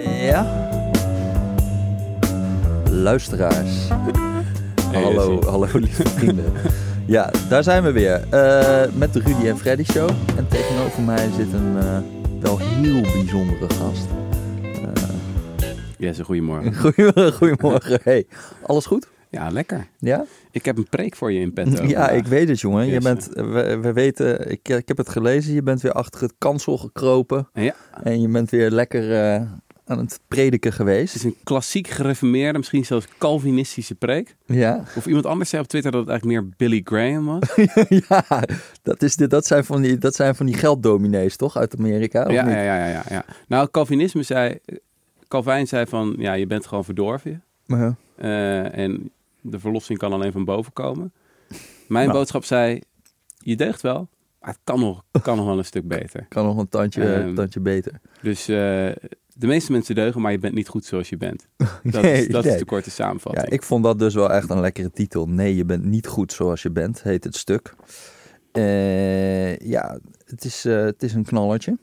Ja. Luisteraars. hallo, hallo lieve vrienden. Ja, daar zijn we weer. Eh, met de Rudy en Freddy Show. En tegenover mij zit een eh, wel heel bijzondere gast. Yes, goedemorgen. Goedemorgen. goedemorgen. Hey, alles goed? Ja, lekker. Ja? Ik heb een preek voor je in petto. Ja, ik weet het, jongen. Je bent, we, we weten, ik, ik heb het gelezen. Je bent weer achter het kansel gekropen. Ja, En je bent weer lekker eh, aan het prediken geweest. het is een klassiek gereformeerde, misschien zelfs Calvinistische preek. Ja, Of iemand anders zei op Twitter dat het eigenlijk meer Billy Graham was. ja dat, is de, dat, zijn van die, dat zijn van die gelddominees, toch? Uit Amerika? of ja, niet? ja, ja, ja, ja. Nou, Calvinisme zei, Calvijn zei van, ja, je bent gewoon verdorven. Uh-huh. Eh, en de verlossing kan alleen van boven komen. Mijn Nou. boodschap zei, je deugt wel, maar het kan nog, kan nog wel een stuk beter. Kan nog een tandje, Ehm, tandje beter. Dus eh, de meeste mensen deugen, maar je bent niet goed zoals je bent. Dat, Nee, is, dat nee. is de korte Ja, samenvatting. ik vond dat dus wel echt een lekkere titel. Nee, je bent niet goed zoals je bent, heet het stuk. Eh, ja, het is, eh, het is een knallertje.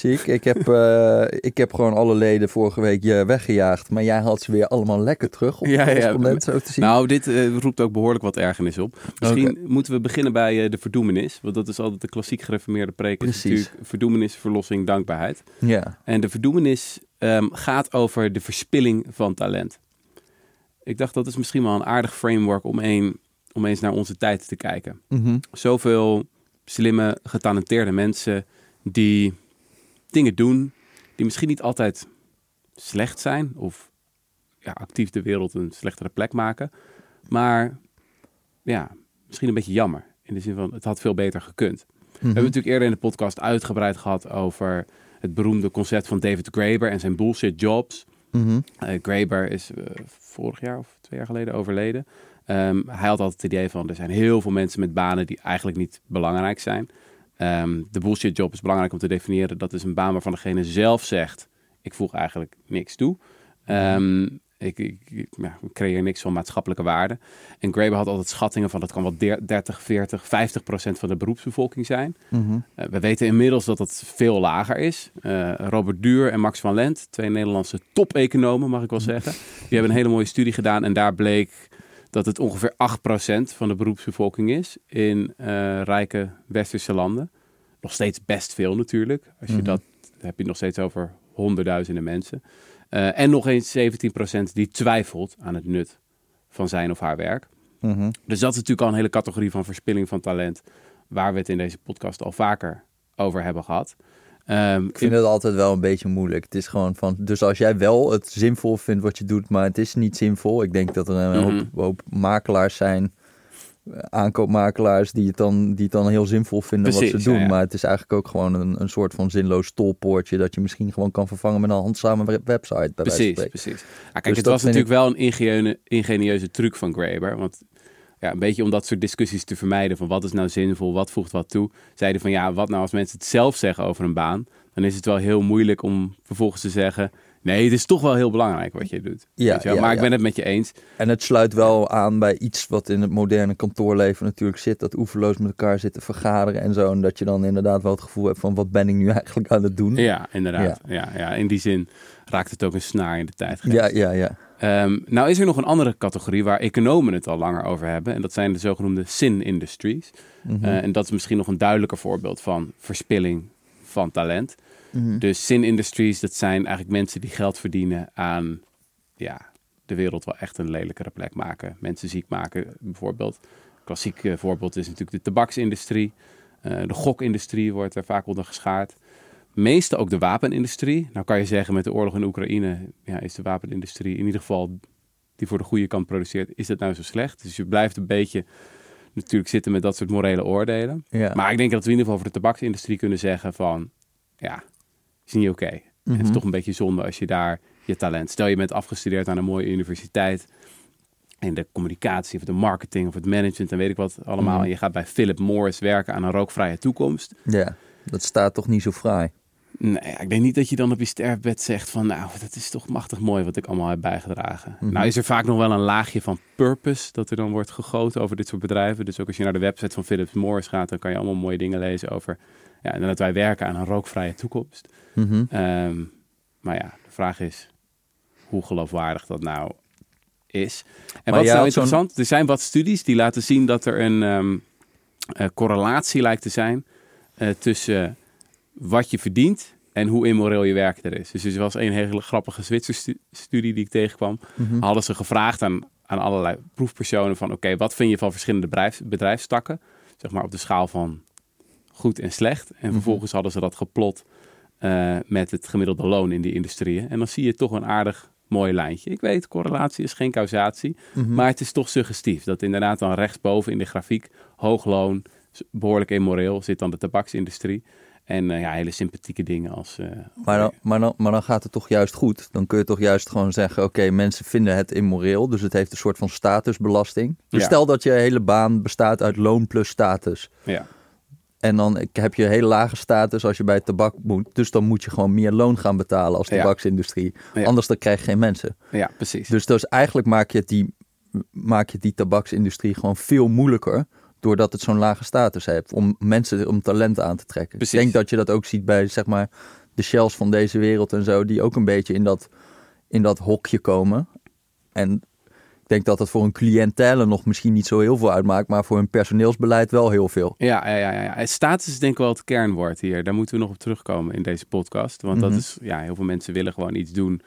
Zie ik. Ik heb, eh, ik heb gewoon alle leden vorige week je weggejaagd. Maar jij had ze weer allemaal lekker terug op Ja, ja. zo te zien. Nou, dit eh, roept ook behoorlijk wat ergernis op. Misschien moeten we beginnen bij eh, de verdoemenis. Want dat is altijd de klassiek gereformeerde preek. Is Precies. natuurlijk verdoemenis, verlossing, dankbaarheid. ja. En de verdoemenis ehm, gaat over de verspilling van talent. Ik dacht dat is misschien wel een aardig framework om, een, om eens naar onze tijd te kijken. Mhm. Zoveel slimme, getalenteerde mensen die dingen doen die misschien niet altijd slecht zijn of ja, actief de wereld een slechtere plek maken. Maar ja, misschien een beetje jammer. In de zin van, het had veel beter gekund. We Mhm. hebben natuurlijk eerder in de podcast uitgebreid gehad over het beroemde concept van David Graeber en zijn bullshit jobs. Mhm. Eh, Graeber is eh, vorig jaar of twee jaar geleden overleden. Ehm, hij had altijd het idee van er zijn heel veel mensen met banen die eigenlijk niet belangrijk zijn. Ehm, de bullshit job is belangrijk om te definiëren. Dat is een baan waarvan degene zelf zegt: ik voeg eigenlijk niks toe. Ehm, ik, ik, ja, ik creëer niks van maatschappelijke waarde. En Graeber had altijd schattingen van dat kan wel der- 30, 40, 50 procent van de beroepsbevolking zijn. Mhm. Eh, we weten inmiddels dat dat veel lager is. Eh, Robert Duur en Max van Lent, twee Nederlandse top-economen, mag ik wel zeggen. Die hebben een hele mooie studie gedaan en daar bleek dat het ongeveer 8% van de beroepsbevolking is in eh, rijke westerse landen. Nog steeds best veel natuurlijk. Als je Mhm. dat heb je nog steeds over honderdduizenden mensen. Eh, en nog eens 17% die twijfelt aan het nut van zijn of haar werk. Mhm. Dus dat is natuurlijk al een hele categorie van verspilling van talent, waar we het in deze podcast al vaker over hebben gehad. Ehm, Ik vind het altijd wel een beetje moeilijk. Het is gewoon van, dus als jij wel het zinvol vindt wat je doet, maar het is niet zinvol. Ik denk dat er een hoop, Mhm. hoop makelaars zijn, eh, aankoopmakelaars, die het dan, die het dan heel zinvol vinden wat ze doen. ja, ja. Maar het is eigenlijk ook gewoon een, een soort van zinloos tolpoortje dat je misschien gewoon kan vervangen met een handzame we- website. Precies, precies. Ah, kijk, Dus het was natuurlijk wel een ingenieuze, ingenieuze truc van Graeber. Want ja, een beetje om dat soort discussies te vermijden van wat is nou zinvol, wat voegt wat toe. Zeiden van ja, wat nou als mensen het zelf zeggen over een baan, dan is het wel heel moeilijk om vervolgens te zeggen, nee, het is toch wel heel belangrijk wat je doet. Ja, je ja, maar ik ja. ben het met je eens. En het sluit wel aan bij iets wat in het moderne kantoorleven natuurlijk zit. Dat oeverloos met elkaar zitten vergaderen en zo. En dat je dan inderdaad wel het gevoel hebt van wat ben ik nu eigenlijk aan het doen. Ja, inderdaad. Ja. Ja, in die zin raakt het ook een snaar in de tijd. ja, ja. ja. Ehm, nou is er nog een andere categorie waar economen het al langer over hebben. En dat zijn de zogenoemde sin industries. Mhm. Eh, en dat is misschien nog een duidelijker voorbeeld van verspilling van talent. Mhm. Dus sin industries, dat zijn eigenlijk mensen die geld verdienen aan ja, de wereld wel echt een lelijkere plek maken. Mensen ziek maken bijvoorbeeld. Klassiek eh, voorbeeld is natuurlijk de tabaksindustrie. Eh, de gokindustrie wordt er vaak onder geschaard. Meeste ook de wapenindustrie. Nou kan je zeggen met de oorlog in Oekraïne ja, is de wapenindustrie in ieder geval die voor de goede kant produceert, is dat nou zo slecht? Dus je blijft een beetje natuurlijk zitten met dat soort morele oordelen. ja. Maar ik denk dat we in ieder geval voor de tabaksindustrie kunnen zeggen van, ja, is niet oké. Het Mhm. is toch een beetje zonde als je daar je talent... Stel je bent afgestudeerd aan een mooie universiteit in de communicatie of de marketing of het management en weet ik wat allemaal. Mhm. En je gaat bij Philip Morris werken aan een rookvrije toekomst. Ja, dat staat toch niet zo fraai. Nee, ik denk niet dat je dan op je sterfbed zegt van... nou, dat is toch machtig mooi wat ik allemaal heb bijgedragen. Mhm. Nou is er vaak nog wel een laagje van purpose... dat er dan wordt gegoten over dit soort bedrijven. Dus ook als je naar de website van Philip Morris gaat... dan kan je allemaal mooie dingen lezen over... ja, en dat wij werken aan een rookvrije toekomst. Mhm. Ehm, Maar ja, de vraag is hoe geloofwaardig dat nou is. En Maar wat is nou interessant? Er zijn wat studies die laten zien dat er een ehm, eh, correlatie lijkt te zijn eh, tussen wat je verdient en hoe immoreel je werk er is. Dus er was een hele grappige Zwitserse stu- studie die ik tegenkwam. Mhm. Hadden ze gevraagd aan, aan allerlei proefpersonen van... oké, wat vind je van verschillende bedrijfs, bedrijfstakken? Zeg maar op de schaal van goed en slecht. En Mhm. vervolgens hadden ze dat geplot eh, met het gemiddelde loon in die industrieën. En dan zie je toch een aardig mooi lijntje. Ik weet, correlatie is geen causatie. Mhm. Maar het is toch suggestief. Dat inderdaad dan rechtsboven in de grafiek... hoog loon, behoorlijk immoreel, zit dan de tabaksindustrie... En eh, ja, hele sympathieke dingen als... eh, Maar dan, maar, dan, maar dan gaat het toch juist goed. Dan kun je toch juist gewoon zeggen: oké, mensen vinden het immoreel. Dus het heeft een soort van statusbelasting. Dus Ja. stel dat je hele baan bestaat uit loon plus status. ja, En dan heb je een hele lage status als je bij tabak moet. Dus dan moet je gewoon meer loon gaan betalen als tabaksindustrie. Ja. Anders dan krijg je geen mensen. ja, precies. Dus, dus eigenlijk maak je, die, maak je die tabaksindustrie gewoon veel moeilijker. Doordat het zo'n lage status heeft. Om mensen, om talent aan te trekken. Precies. Ik denk dat je dat ook ziet bij zeg maar de shells van deze wereld en zo. Die ook een beetje in dat, in dat hokje komen. En ik denk dat het voor een cliëntele nog misschien niet zo heel veel uitmaakt. Maar voor hun personeelsbeleid wel heel veel. Ja, ja, ja, ja. Status is denk ik wel het kernwoord hier. Daar moeten we nog op terugkomen in deze podcast. Want dat Mhm. is, ja, heel veel mensen willen gewoon iets doen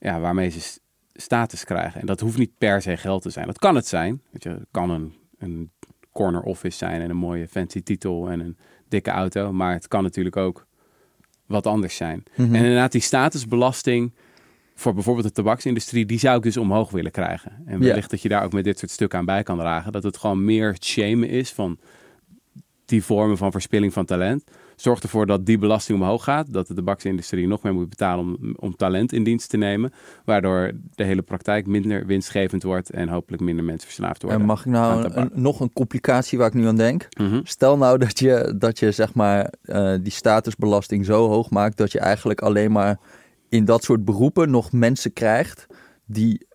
ja, waarmee ze status krijgen. En dat hoeft niet per se geld te zijn. Dat kan het zijn. Weet je, het kan een, een corner office zijn en een mooie fancy titel en een dikke auto. Maar het kan natuurlijk ook wat anders zijn. Mhm. En inderdaad, die statusbelasting voor bijvoorbeeld de tabaksindustrie, die zou ik dus omhoog willen krijgen. En wellicht dat je daar ook met dit soort stukken aan bij kan dragen. Dat het gewoon meer het shamen is van die vormen van verspilling van talent. Zorg ervoor dat die belasting omhoog gaat. Dat de tabaksindustrie nog meer moet betalen om, om talent in dienst te nemen. Waardoor de hele praktijk minder winstgevend wordt en hopelijk minder mensen verslaafd worden. En mag ik nou een- een- nog een complicatie waar ik nu aan denk? Mhm. Stel nou dat je, dat je zeg maar eh, die statusbelasting zo hoog maakt dat je eigenlijk alleen maar in dat soort beroepen nog mensen krijgt die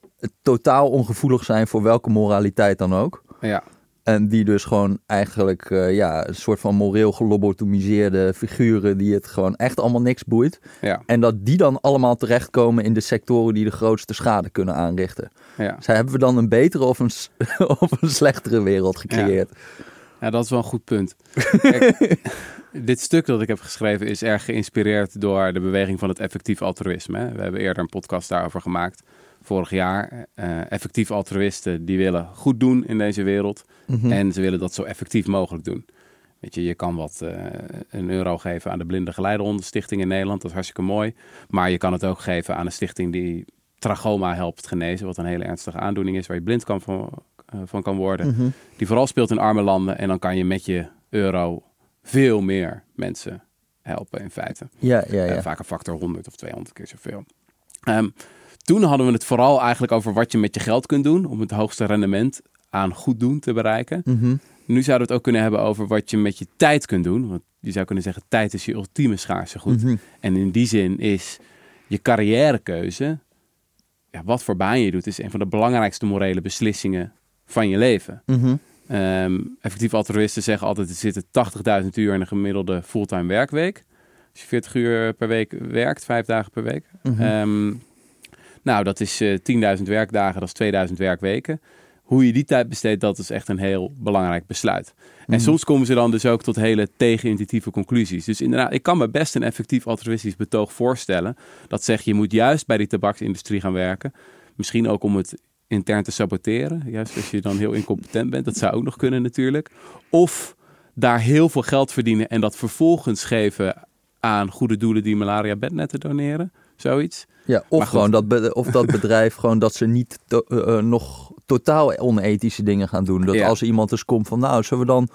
totaal ongevoelig zijn voor welke moraliteit dan ook. Ja, En die dus gewoon eigenlijk eh, ja, een soort van moreel gelobotomiseerde figuren die het gewoon echt allemaal niks boeit. ja, En dat die dan allemaal terechtkomen in de sectoren die de grootste schade kunnen aanrichten. ja. Zij hebben we dan een betere of een, of een slechtere wereld gecreëerd? Ja, dat is wel een goed punt. Kijk, dit stuk dat ik heb geschreven is erg geïnspireerd door de beweging van het effectief altruïsme. We hebben eerder een podcast daarover gemaakt, vorig jaar. Eh, effectief altruïsten die willen goed doen in deze wereld Mhm. en ze willen dat zo effectief mogelijk doen. Weet je, je kan wat eh, een euro geven aan de Blinde Geleidehondenstichting in Nederland, dat is hartstikke mooi. Maar je kan het ook geven aan een stichting die trachoma helpt genezen, wat een hele ernstige aandoening is waar je blind kan van, eh, van kan worden Mhm. die vooral speelt in arme landen. En dan kan je met je euro veel meer mensen helpen in feite. Ja, ja, ja. vaak een factor 100 of 200 keer zoveel. Ehm, toen hadden we het vooral eigenlijk over wat je met je geld kunt doen om het hoogste rendement aan goed doen te bereiken. Mhm. Nu zouden we het ook kunnen hebben over wat je met je tijd kunt doen. Want je zou kunnen zeggen, tijd is je ultieme schaarse goed. Mhm. En in die zin is je carrièrekeuze, ja, wat voor baan je doet, is een van de belangrijkste morele beslissingen van je leven. Mhm. Ehm, effectief altruïsten zeggen altijd, er zitten 80.000 uur in een gemiddelde fulltime werkweek. Als je 40 uur per week werkt, vijf dagen per week. Mhm. Nou, dat is eh 10.000 werkdagen, dat is 2000 werkweken. Hoe je die tijd besteedt, dat is echt een heel belangrijk besluit. En Mhm. soms komen ze dan dus ook tot hele tegenintuïtieve conclusies. Dus inderdaad, ik kan me best een effectief altruïstisch betoog voorstellen. Dat zegt, je moet juist bij die tabaksindustrie gaan werken. Misschien ook om het intern te saboteren. Juist als je dan heel incompetent bent. Dat zou ook nog kunnen natuurlijk. Of daar heel veel geld verdienen en dat vervolgens geven aan goede doelen die malaria bednetten doneren. Zoiets. Ja, of gewoon dat, be- of dat bedrijf gewoon dat ze niet to- eh, eh, nog totaal onethische dingen gaan doen. Dat Ja. als iemand dus komt van nou, zullen we dan...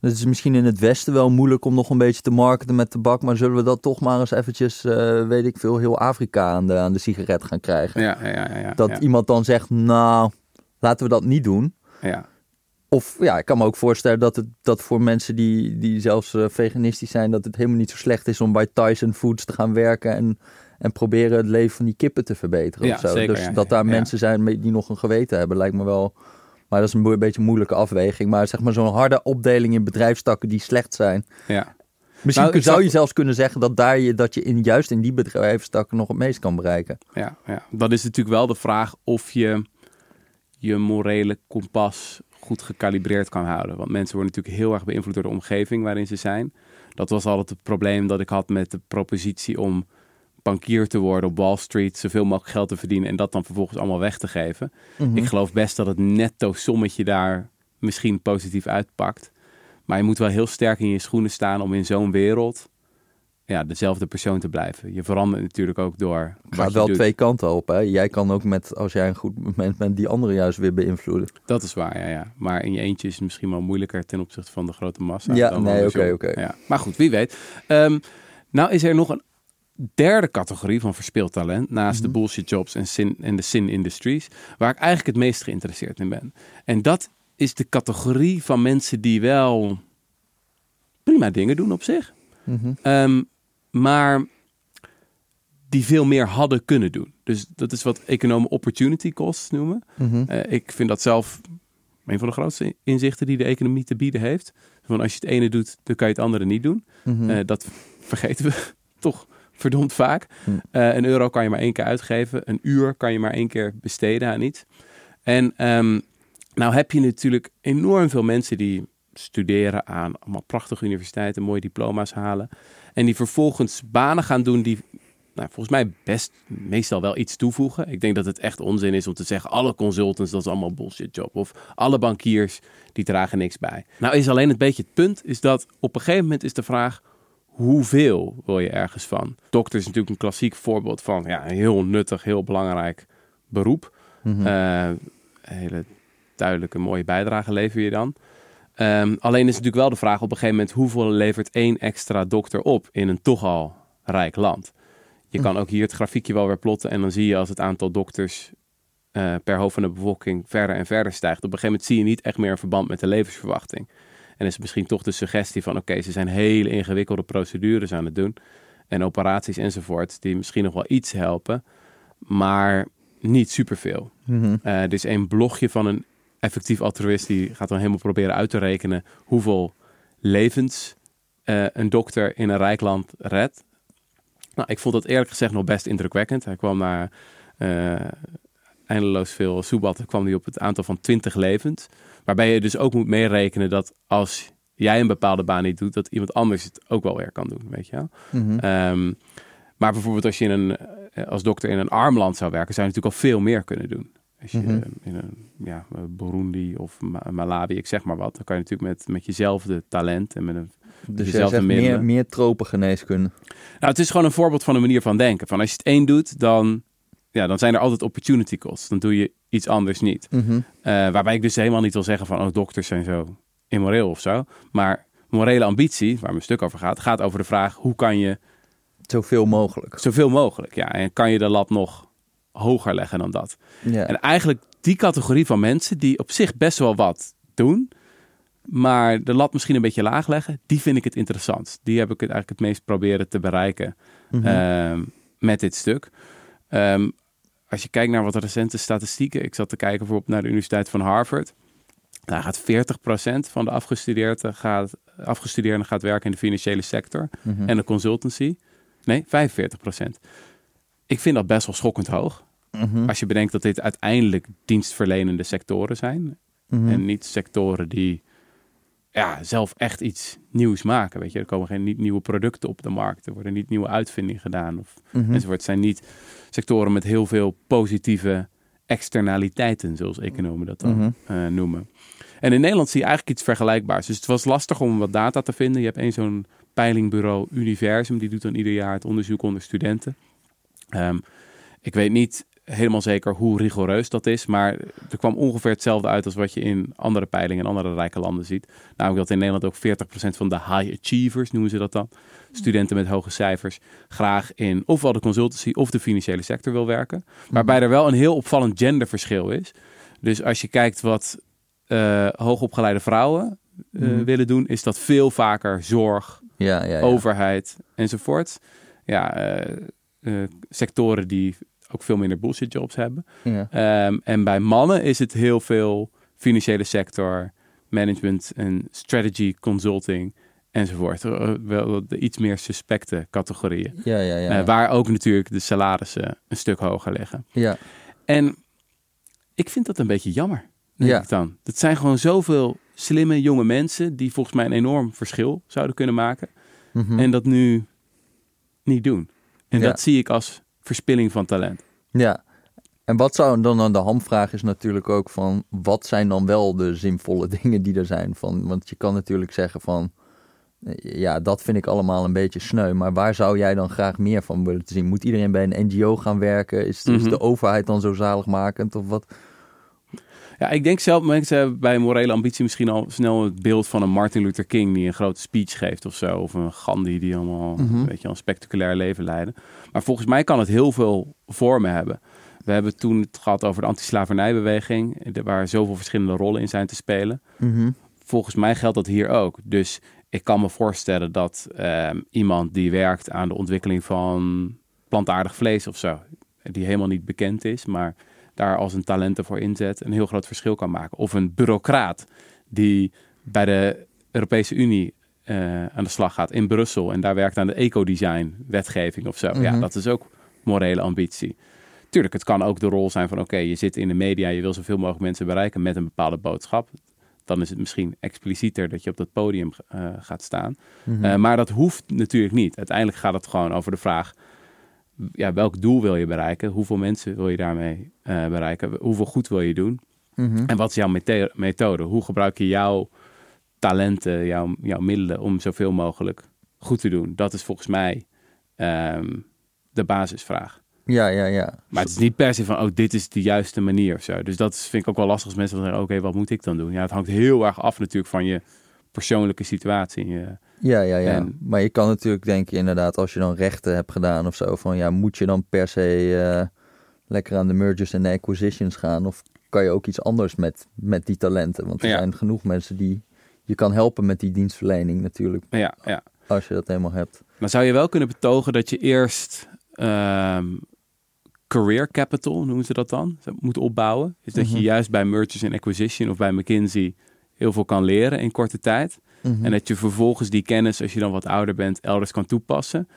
Het is misschien in het Westen wel moeilijk om nog een beetje te marketen met tabak. Maar zullen we dat toch maar eens eventjes, eh, weet ik veel, heel Afrika aan de, aan de sigaret gaan krijgen? Ja, ja, ja. ja, dat iemand dan zegt, nou, laten we dat niet doen. ja. Of ja, ik kan me ook voorstellen dat het dat voor mensen die, die zelfs veganistisch zijn, dat het helemaal niet zo slecht is om bij Tyson Foods te gaan werken en, en proberen het leven van die kippen te verbeteren. Ja, of zo. zeker, dus ja, dat daar mensen zijn die nog een geweten hebben, lijkt me wel. Maar dat is een beetje een moeilijke afweging. Maar zeg maar zo'n harde opdeling in bedrijfstakken die slecht zijn. Ja. Misschien Nou, zou je zelfs kunnen zeggen dat, daar je, dat je in, juist in die bedrijfstak nog het meest kan bereiken. Ja, ja, dan is natuurlijk wel de vraag of je je morele kompas goed gecalibreerd kan houden. Want mensen worden natuurlijk heel erg beïnvloed door de omgeving waarin ze zijn. Dat was altijd het probleem dat ik had met de propositie om bankier te worden op Wall Street, zoveel mogelijk geld te verdienen en dat dan vervolgens allemaal weg te geven. Mhm. Ik geloof best dat het netto sommetje daar misschien positief uitpakt. Maar je moet wel heel sterk in je schoenen staan om in zo'n wereld ja, dezelfde persoon te blijven. Je verandert natuurlijk ook door je wel doet. twee kanten op. Hè? Jij kan ook met, als jij een goed moment bent, die andere juist weer beïnvloeden. Dat is waar, ja, ja. Maar in je eentje is het misschien wel moeilijker ten opzichte van de grote massa. Ja, nee, oké, oké. Ja. Maar goed, wie weet. Ehm, nou is er nog een derde categorie van verspeeld talent, naast Mhm. de bullshit jobs en, sin, en de sin industries, waar ik eigenlijk het meest geïnteresseerd in ben. En dat is de categorie van mensen die wel prima dingen doen op zich, Mhm. Ehm, maar die veel meer hadden kunnen doen. Dus dat is wat economen opportunity costs noemen. Mhm. Eh, ik vind dat zelf een van de grootste inzichten die de economie te bieden heeft. Van als je het ene doet, dan kan je het andere niet doen. Mhm. Eh, dat vergeten we toch verdomd vaak. Hm. Eh, een euro kan je maar één keer uitgeven. Een uur kan je maar één keer besteden aan iets. En ehm, nou heb je natuurlijk enorm veel mensen die studeren aan allemaal prachtige universiteiten, mooie diploma's halen. En die vervolgens banen gaan doen die nou, volgens mij best meestal wel iets toevoegen. Ik denk dat het echt onzin is om te zeggen... alle consultants, dat is allemaal bullshit job. Of alle bankiers, die dragen niks bij. Nou is alleen het beetje het punt... is dat op een gegeven moment is de vraag... hoeveel wil je ergens van? Dokter is natuurlijk een klassiek voorbeeld van... ja, een heel nuttig, heel belangrijk beroep. Mhm. Een hele duidelijke, mooie bijdrage lever je dan. Ehm, alleen is natuurlijk wel de vraag op een gegeven moment... hoeveel levert één extra dokter op in een toch al rijk land? Je kan ook hier het grafiekje wel weer plotten... en dan zie je als het aantal dokters eh, per hoofd van de bevolking verder en verder stijgt. Op een gegeven moment zie je niet echt meer een verband met de levensverwachting. En is misschien toch de suggestie van... oké, ze zijn hele ingewikkelde procedures aan het doen... en operaties enzovoort... die misschien nog wel iets helpen... maar niet superveel. Mhm. Eh, er is een blogje van een effectief altruïst die gaat dan helemaal proberen uit te rekenen hoeveel levens eh, een dokter in een rijk land redt. Nou, ik vond dat eerlijk gezegd nog best indrukwekkend. Hij kwam naar eh, eindeloos veel soebatten, kwam hij op het aantal van 20 levens. Waarbij je dus ook moet meerekenen dat als jij een bepaalde baan niet doet, dat iemand anders het ook wel weer kan doen, weet je wel. Mhm. Ehm, maar bijvoorbeeld als je in een, eh, als dokter in een arm land zou werken, zou je natuurlijk al veel meer kunnen doen. Als je Mhm. in een ja, Burundi of Ma- Malawi, ik zeg maar wat, dan kan je natuurlijk met, met jezelfde talent en met een... Dus dezelfde meer, meer tropengeneeskunde. Nou, het is gewoon een voorbeeld van een manier van denken. Van als je het één doet, dan, ja, dan zijn er altijd opportunity costs. Dan doe je iets anders niet. Mhm. Eh, waarbij ik dus helemaal niet wil zeggen van, oh, dokters zijn zo immoreel of zo. Maar morele ambitie, waar mijn stuk over gaat, gaat over de vraag, hoe kan je Zoveel mogelijk. Zoveel mogelijk, ja. En kan je de lat nog hoger leggen dan dat? En eigenlijk die categorie van mensen die op zich best wel wat doen, maar de lat misschien een beetje laag leggen, die vind ik het interessant. Die heb ik het eigenlijk het meest proberen te bereiken Mhm. ehm, met dit stuk. Ehm, als je kijkt naar wat recente statistieken, ik zat te kijken bijvoorbeeld naar de Universiteit van Harvard. Daar gaat 40% van de afgestudeerden gaat, afgestudeerden gaat werken in de financiële sector Mhm. en de consultancy. Nee, 45%. Ik vind dat best wel schokkend hoog. Mhm. Als je bedenkt dat dit uiteindelijk dienstverlenende sectoren zijn. Mhm. En niet sectoren die ja, zelf echt iets nieuws maken. Weet je, er komen geen nieuwe producten op de markt. Er worden niet nieuwe uitvindingen gedaan. Of, Mhm. enzovoort. Het zijn niet sectoren met heel veel positieve externaliteiten, zoals economen dat dan Mhm. eh, noemen. En in Nederland zie je eigenlijk iets vergelijkbaars. Dus het was lastig om wat data te vinden. Je hebt één zo'n peilingbureau Universum, die doet dan ieder jaar het onderzoek onder studenten. Ehm, ik weet niet helemaal zeker hoe rigoureus dat is, maar er kwam ongeveer hetzelfde uit als wat je in andere peilingen in andere rijke landen ziet. Namelijk dat in Nederland ook 40% van de high achievers, noemen ze dat dan, studenten met hoge cijfers, graag in ofwel de consultancy of de financiële sector wil werken. Waarbij er wel een heel opvallend genderverschil is. Dus als je kijkt wat eh, hoogopgeleide vrouwen eh, Mhm. willen doen, is dat veel vaker zorg, Ja, ja, ja. overheid enzovoort. Ja, eh, sectoren die ook veel minder bullshit jobs hebben. Ja. Ehm, en bij mannen is het heel veel financiële sector, management en strategy consulting enzovoort. Eh, Wel de iets meer suspecte categorieën. Ja, ja, ja. Eh, waar ook natuurlijk de salarissen een stuk hoger liggen. ja. En ik vind dat een beetje jammer. Denk Ja. ik dan. Dat zijn gewoon zoveel slimme jonge mensen die volgens mij een enorm verschil zouden kunnen maken. Mhm. En dat nu niet doen. En Ja. dat zie ik als verspilling van talent. Ja. En wat zou dan aan de hamvraag is natuurlijk ook van... wat zijn dan wel de zinvolle dingen die er zijn? Van, want je kan natuurlijk zeggen van... ja, dat vind ik allemaal een beetje sneu. Maar waar zou jij dan graag meer van willen zien? Moet iedereen bij een NGO gaan werken? Is, is Mhm. de overheid dan zo zaligmakend? Of wat? Ja, ik denk zelf, mensen hebben bij morele ambitie misschien al snel het beeld van een Martin Luther King die een grote speech geeft of zo. Of een Gandhi die allemaal Mhm. weet je, een spectaculair leven leiden. Maar volgens mij kan het heel veel vormen hebben. We hebben toen het gehad over de antislavernijbeweging, waar zoveel verschillende rollen in zijn te spelen. Mhm. Volgens mij geldt dat hier ook. Dus ik kan me voorstellen dat ehm, iemand die werkt aan de ontwikkeling van plantaardig vlees of zo, die helemaal niet bekend is, maar daar als een talenten voor inzet, een heel groot verschil kan maken. Of een bureaucraat die bij de Europese Unie eh, aan de slag gaat in Brussel en daar werkt aan de ecodesign wetgeving of zo. Ja, Mhm. dat is ook morele ambitie. Tuurlijk, het kan ook de rol zijn van oké, je zit in de media, je wil zoveel mogelijk mensen bereiken met een bepaalde boodschap. Dan is het misschien explicieter dat je op dat podium eh, gaat staan. Mhm. Eh, maar dat hoeft natuurlijk niet. Uiteindelijk gaat het gewoon over de vraag: ja, welk doel wil je bereiken? Hoeveel mensen wil je daarmee eh, bereiken? Hoeveel goed wil je doen? Mhm. En wat is jouw methode? Hoe gebruik je jouw talenten, jouw, jouw middelen om zoveel mogelijk goed te doen? Dat is volgens mij ehm, de basisvraag. Ja, ja, ja. Maar het is niet per se van, oh, dit is de juiste manier of zo. Dus dat vind ik ook wel lastig als mensen dan zeggen, oké, wat moet ik dan doen? Ja, het hangt heel erg af natuurlijk van je persoonlijke situatie. Ja, ja, ja. En- Maar je kan natuurlijk denken, inderdaad, als je dan rechten hebt gedaan of zo, van ja, moet je dan per se eh, lekker aan de mergers en de acquisitions gaan? Of kan je ook iets anders met, met die talenten? Want er Ja. zijn genoeg mensen die je kan helpen met die dienstverlening natuurlijk, ja, ja. als je dat helemaal hebt. Maar zou je wel kunnen betogen dat je eerst ehm, career capital, noemen ze dat dan, moet opbouwen? Is dat Mhm. je juist bij mergers and acquisition of bij McKinsey heel veel kan leren in korte tijd. Mhm. En dat je vervolgens die kennis, als je dan wat ouder bent, elders kan toepassen.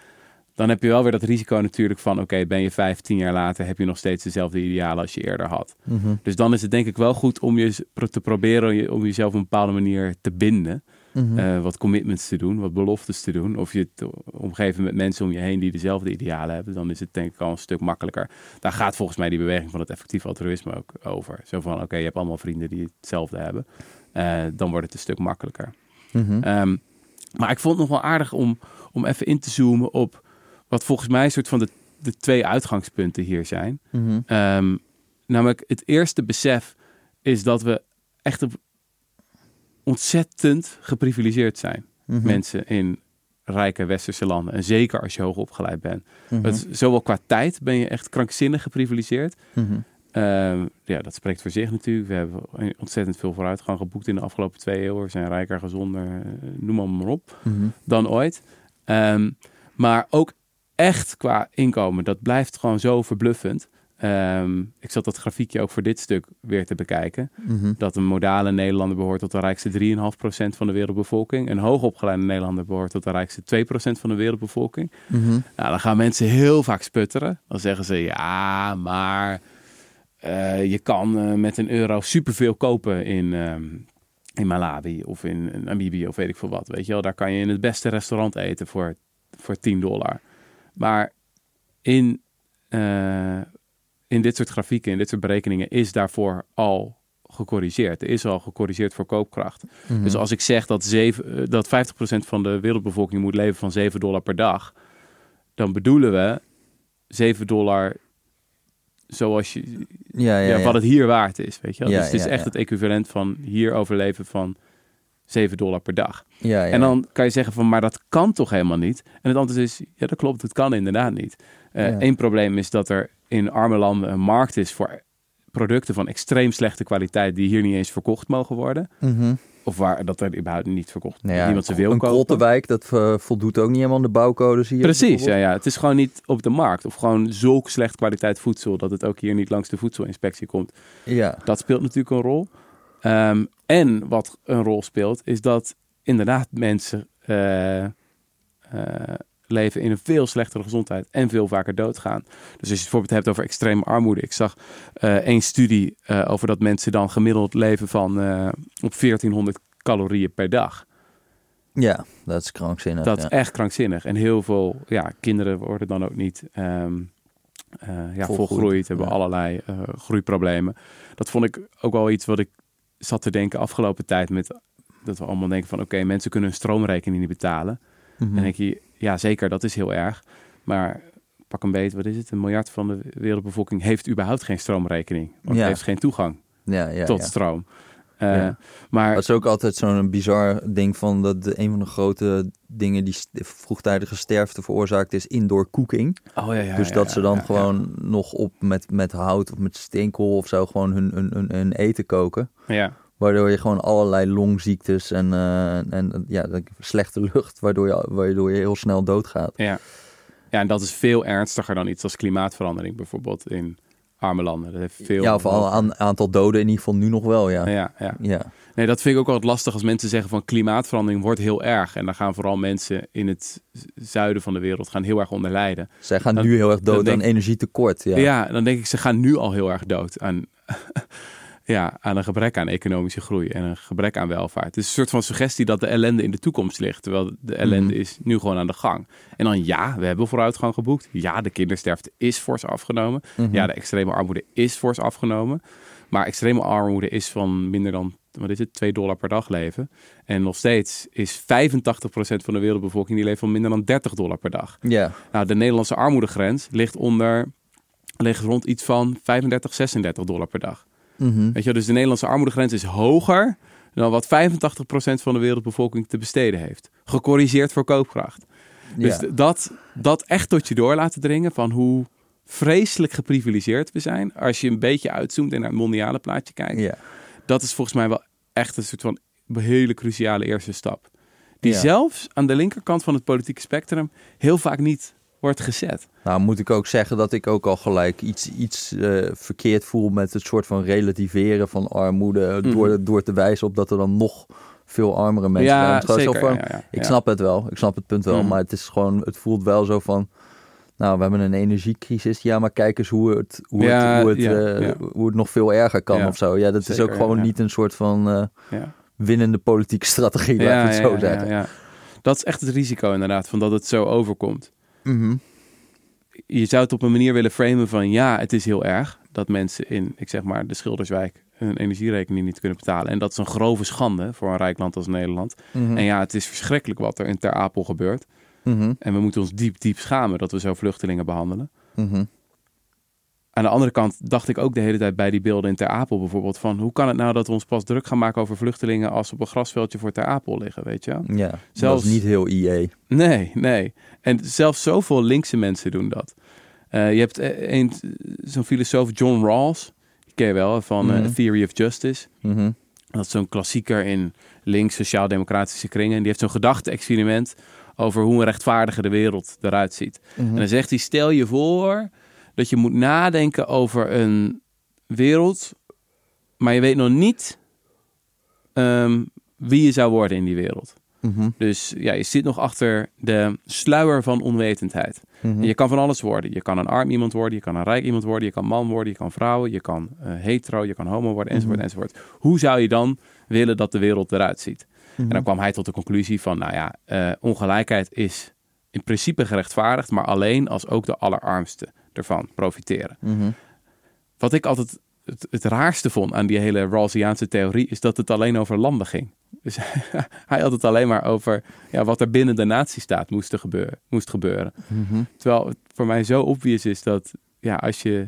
Dan heb je wel weer dat risico natuurlijk van, oké, ben je vijf, tien jaar later, heb je nog steeds dezelfde idealen als je eerder had. Mhm. Dus dan is het denk ik wel goed om je te proberen om jezelf op een bepaalde manier te binden. Mhm. Eh, wat commitments te doen, wat beloftes te doen. Of je het omgeven met mensen om je heen die dezelfde idealen hebben. Dan is het denk ik al een stuk makkelijker. Daar gaat volgens mij die beweging van het effectief altruïsme ook over. Zo van, oké, je hebt allemaal vrienden die hetzelfde hebben. Eh, dan wordt het een stuk makkelijker. Mhm. Ehm, maar ik vond het nog wel aardig om, om even in te zoomen op wat volgens mij een soort van de, de twee uitgangspunten hier zijn. Mhm. Ehm, namelijk het eerste besef is dat we echt op- ontzettend geprivilegeerd zijn. Mhm. Mensen in rijke westerse landen. En zeker als je hoog opgeleid bent. Is- zowel qua tijd ben je echt krankzinnig geprivilegeerd. Ja, dat spreekt voor zich natuurlijk. We hebben ontzettend veel vooruitgang geboekt in de afgelopen twee eeuwen. We zijn rijker, gezonder, eh, noem maar, maar op, Mhm. dan ooit. Ehm, maar ook echt qua inkomen, dat blijft gewoon zo verbluffend. Ehm, ik zat dat grafiekje ook voor dit stuk weer te bekijken. Mhm. Dat een modale Nederlander behoort tot de rijkste 3,5% van de wereldbevolking. Een hoogopgeleide Nederlander behoort tot de rijkste 2% van de wereldbevolking. Mhm. Nou, dan gaan mensen heel vaak sputteren. Dan zeggen ze, ja, maar je kan eh, met een euro superveel kopen in, ehm, in Malawi of in Namibië of weet ik veel wat. Weet je wel, daar kan je in het beste restaurant eten voor, voor 10 dollar. Maar in, eh, in dit soort grafieken, in dit soort berekeningen, is daarvoor al gecorrigeerd. Er is al gecorrigeerd voor koopkracht. Mhm. Dus als ik zeg dat, zeven, eh, dat 50% van de wereldbevolking moet leven van 7 dollar per dag, dan bedoelen we 7 dollar zoals je, ja, ja, ja, wat het hier waard is. Weet je wel? Ja, dus het is echt het equivalent van hier overleven van 7 dollar per dag. Ja, ja, En dan kan je zeggen van, maar dat kan toch helemaal niet? En het antwoord is, ja dat klopt, het kan inderdaad niet. Eén één probleem is dat er in arme landen een markt is voor producten van extreem slechte kwaliteit die hier niet eens verkocht mogen worden. Mhm. Of waar dat er überhaupt niet verkocht Nou ja, niemand ze wil een kopen. Krottenwijk, dat eh, voldoet ook niet helemaal aan de bouwcodes hier. Precies, ja, ja. Het is gewoon niet op de markt. Of gewoon zulk slecht kwaliteit voedsel dat het ook hier niet langs de voedselinspectie komt. Ja. Dat speelt natuurlijk een rol. Ehm, en wat een rol speelt, is dat inderdaad mensen eh, eh, leven in een veel slechtere gezondheid en veel vaker doodgaan. Dus als je het bijvoorbeeld hebt over extreme armoede. Ik zag uh, één studie over dat mensen dan gemiddeld leven van op 1400 calorieën per dag. Ja, dat is krankzinnig. Dat is ja. echt krankzinnig. En heel veel ja, kinderen worden dan ook niet um, uh, ja, volgroeid, hebben ja. allerlei groeiproblemen. Dat vond ik ook wel iets wat ik zat te denken afgelopen tijd met dat we allemaal denken van oké, mensen kunnen hun stroomrekening niet betalen. Mhm. En denk je, ja zeker, dat is heel erg. Maar pak een beet, wat is het? Een miljard van de wereldbevolking heeft überhaupt geen stroomrekening. Want Ja. heeft geen toegang Ja, ja, tot stroom. Uh, Ja. Maar Dat is ook altijd zo'n bizar ding van dat de, een van de grote dingen die vroegtijdige sterfte veroorzaakt is indoor cooking. oh, ja, ja, dus dat ze dan gewoon nog op met, met hout of met steenkool of zo gewoon hun, hun, hun, hun eten koken. Ja, Waardoor je gewoon allerlei longziektes en, eh, en ja, de slechte lucht, waardoor je, waardoor je heel snel doodgaat. ja. ja, en dat is veel ernstiger dan iets als klimaatverandering bijvoorbeeld in arme landen. Dat heeft veel Ja, of al een aantal doden in ieder geval nu nog wel, ja. Ja, ja. Ja, Nee, dat vind ik ook altijd lastig als mensen zeggen van klimaatverandering wordt heel erg. En dan gaan vooral mensen in het zuiden van de wereld gaan heel erg onder lijden. zij gaan Dan- nu heel erg dood aan energietekort. Ja. Ja. dan denk ik, ze gaan nu al heel erg dood aan, ja, aan een gebrek aan economische groei en een gebrek aan welvaart. Het is een soort van suggestie dat de ellende in de toekomst ligt, terwijl de ellende Mhm. is nu gewoon aan de gang. En dan ja, we hebben vooruitgang geboekt. Ja, de kindersterfte is fors afgenomen. Mhm. Ja, de extreme armoede is fors afgenomen. Maar extreme armoede is van minder dan, wat is het, 2 dollar per dag leven. En nog steeds is 85% van de wereldbevolking die leeft van minder dan 30 dollar per dag. ja. Nou, de Nederlandse armoedegrens ligt onder, ligt rond iets van 35, 36 dollar per dag. Mhm. Weet je, dus de Nederlandse armoedegrens is hoger dan wat 85% van de wereldbevolking te besteden heeft. Gecorrigeerd voor koopkracht. Dus ja. dat, dat echt tot je door laten dringen van hoe vreselijk geprivilegeerd we zijn. Als je een beetje uitzoomt en naar het mondiale plaatje kijkt. ja. Dat is volgens mij wel echt een soort van hele cruciale eerste stap. Die Ja. zelfs aan de linkerkant van het politieke spectrum heel vaak niet wordt gezet. Nou, moet ik ook zeggen dat ik ook al gelijk iets, iets eh, verkeerd voel met het soort van relativeren van armoede. Mhm. Door, door te wijzen op dat er dan nog veel armere mensen zijn. ja, zeker. van, ja, ja, Ik snap het wel, ik snap het punt wel. Mhm. Maar het is gewoon, het voelt wel zo van. Nou, we hebben een energiecrisis. Ja, maar kijk eens hoe het, hoe het, hoe het, ja, eh, hoe het nog veel erger kan of zo. Ja, dat is ook gewoon niet een soort van eh, winnende politieke strategie, laat ik het zo zeggen. ja. Dat is echt het risico inderdaad, van dat het zo overkomt. Mhm. Je zou het op een manier willen framen van ja, het is heel erg dat mensen in, ik zeg maar, de Schilderswijk hun energierekening niet kunnen betalen. En dat is een grove schande voor een rijk land als Nederland. Mhm. En ja, het is verschrikkelijk wat er in Ter Apel gebeurt. Mhm. En we moeten ons diep, diep schamen dat we zo vluchtelingen behandelen. Mhm. Aan de andere kant dacht ik ook de hele tijd bij die beelden in Ter Apel bijvoorbeeld van hoe kan het nou dat we ons pas druk gaan maken over vluchtelingen als ze op een grasveldje voor Ter Apel liggen, weet je? Ja, dat Zelfs- is niet heel IE. Nee, nee. En zelfs zoveel linkse mensen doen dat. Eh, je hebt eh, een, zo'n filosoof, John Rawls, die ken je wel, van eh, Mhm. Theory of Justice. Mhm. Dat is zo'n klassieker in links sociaal-democratische kringen. Die heeft zo'n gedachte-experiment over hoe een rechtvaardige wereld eruit ziet. Mhm. En dan zegt hij, stel je voor dat je moet nadenken over een wereld, maar je weet nog niet ehm, wie je zou worden in die wereld. Mhm. Dus ja, je zit nog achter de sluier van onwetendheid. Mhm. En je kan van alles worden. Je kan een arm iemand worden, je kan een rijk iemand worden, je kan man worden, je kan vrouwen, je kan eh, hetero, je kan homo worden, enzovoort, Mhm. enzovoort. Hoe zou je dan willen dat de wereld eruit ziet? Mhm. En dan kwam hij tot de conclusie van, nou ja, eh, ongelijkheid is in principe gerechtvaardigd, maar alleen als ook de allerarmsten ervan profiteren. Mhm. Wat ik altijd het, het raarste vond aan die hele Rawlsiaanse theorie, is dat het alleen over landen ging. Dus hij had het alleen maar over ja, wat er binnen de natiestaat moest, gebeuren, moest gebeuren. Mhm. Terwijl het voor mij zo obvious is dat ja, als je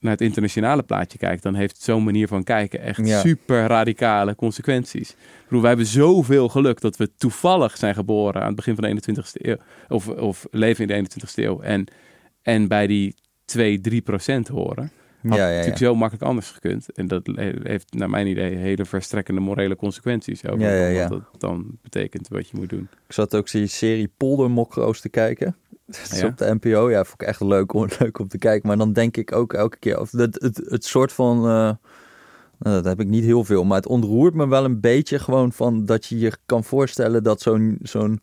naar het internationale plaatje kijkt, dan heeft zo'n manier van kijken echt Ja. super radicale consequenties. Ik bedoel, wij hebben zoveel geluk dat we toevallig zijn geboren aan het begin van de 21ste eeuw, of, of leven in de 21ste eeuw, en, en bij die 2, 3 procent horen. Had Ja, ja, ja. natuurlijk zo makkelijk anders gekund. En dat heeft naar mijn idee hele verstrekkende morele consequenties over Ja, ja, wat dat dan betekent wat je moet doen. Ik zat ook die serie Poldermokroos te kijken. Dat is op de NPO. Ja, vond ik echt leuk om, leuk om te kijken. Maar dan denk ik ook elke keer... Of het, het, het soort van... eh, Nou, dat heb ik niet heel veel, maar het ontroert me wel een beetje gewoon van dat je je kan voorstellen dat zo'n zo'n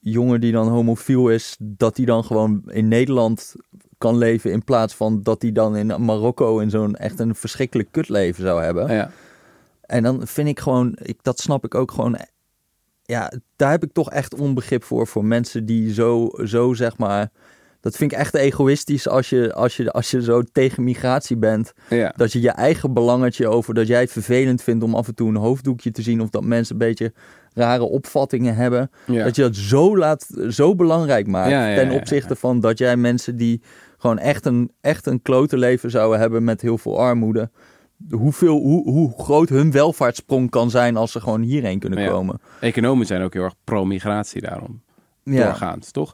jongen die dan homofiel is, dat hij dan gewoon in Nederland kan leven in plaats van dat hij dan in Marokko in zo'n echt een verschrikkelijk kutleven zou hebben. Ja. En dan vind ik gewoon, ik, dat snap ik ook gewoon, ja, daar heb ik toch echt onbegrip voor, voor mensen die zo, zo zeg maar, dat vind ik echt egoïstisch als je, als je, als je zo tegen migratie bent. Ja. Dat je je eigen belangetje over dat jij het vervelend vindt om af en toe een hoofddoekje te zien of dat mensen een beetje rare opvattingen hebben. Ja. Dat je dat zo, laat, zo belangrijk maakt Ja, ja, ten opzichte van dat jij mensen die gewoon echt een, echt een klote leven zouden hebben met heel veel armoede. Hoeveel, hoe, hoe groot hun welvaartssprong kan zijn als ze gewoon hierheen kunnen komen. Economen zijn ook heel erg pro-migratie daarom. Ja, doorgaans, toch?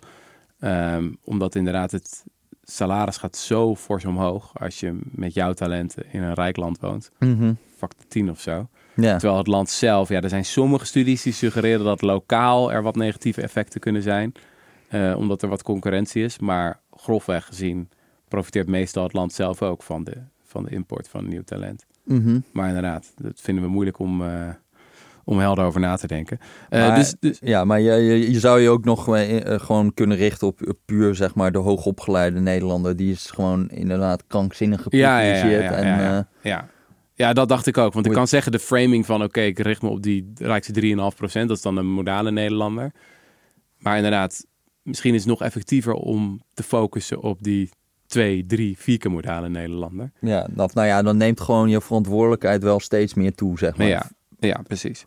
Ehm, omdat inderdaad het salaris gaat zo fors omhoog als je met jouw talenten in een rijk land woont. Mhm. Factor 10 of zo. Ja. Terwijl het land zelf, ja, er zijn sommige studies die suggereren dat lokaal er wat negatieve effecten kunnen zijn. eh, omdat er wat concurrentie is. Maar grofweg gezien profiteert meestal het land zelf ook van de, van de import van nieuw talent. Mhm. Maar inderdaad, dat vinden we moeilijk om, eh, om helder over na te denken. Eh, Maar- dus, dus, Ja, maar je, je, je zou je ook nog gewoon kunnen richten op puur, zeg maar, de hoogopgeleide Nederlander. Die is gewoon inderdaad krankzinnig Ja, ja, ja, geprivilegeerd. ja, en, ja, ja. Ja. Ja, dat dacht ik ook. Want ik kan zeggen, de framing van... oké, ik richt me op die rijkste 3,5%. Dat is dan een modale Nederlander. Maar inderdaad, misschien is het nog effectiever... om te focussen op die 2, 3, 4 keer modale Nederlander. ja, dat, nou ja, dan neemt gewoon je verantwoordelijkheid wel steeds meer toe, zeg. Maar ja, ja, precies.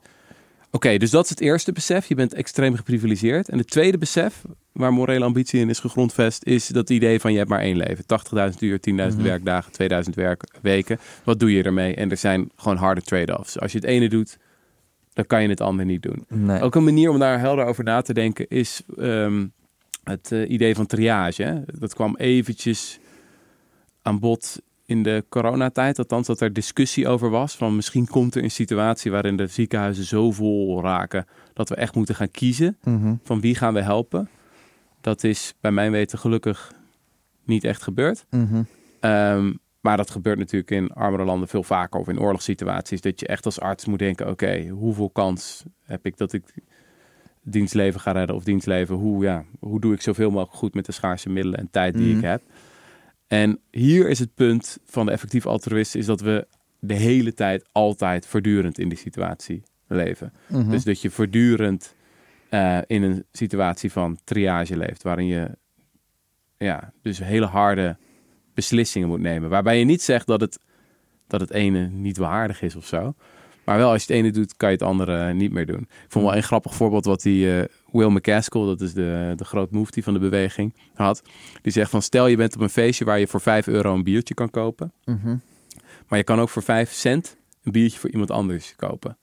Oké, dus dat is het eerste besef. Je bent extreem geprivilegeerd. En het tweede besef, waar morele ambitie in is gegrondvest... is dat idee van je hebt maar één leven. 80.000 uur, 10.000 Mhm. werkdagen, 2000 werkweken. Wat doe je ermee? En er zijn gewoon harde trade-offs. Als je het ene doet, dan kan je het andere niet doen. Nee. Ook een manier om daar helder over na te denken is ehm, het eh, idee van triage. Hè? Dat kwam eventjes aan bod in de coronatijd. Althans, dat er discussie over was. Van misschien komt er een situatie waarin de ziekenhuizen zo vol raken dat we echt moeten gaan kiezen Mhm. van wie gaan we helpen. Dat is bij mijn weten gelukkig niet echt gebeurd. Mhm. Ehm, maar dat gebeurt natuurlijk in armere landen veel vaker of in oorlogssituaties. Dat je echt als arts moet denken: oké, hoeveel kans heb ik dat ik dienstleven ga redden of dienstleven? Hoe, ja, hoe doe ik zoveel mogelijk goed met de schaarse middelen en tijd die Mhm. ik heb? En hier is het punt van de effectief altruïst: is dat we de hele tijd, altijd, voortdurend in die situatie leven. Mhm. Dus dat je voortdurend eh, in een situatie van triage leeft, waarin je ja, dus hele harde beslissingen moet nemen. Waarbij je niet zegt dat het, dat het ene niet waardig is of zo. Maar wel als je het ene doet, kan je het andere niet meer doen. Ik vond wel een grappig voorbeeld wat die eh, Will McCaskill, dat is de, de groot mufti van de beweging, had. Die zegt van stel je bent op een feestje waar je voor 5 euro een biertje kan kopen. Mhm. Maar je kan ook voor 5 cent een biertje voor iemand anders kopen.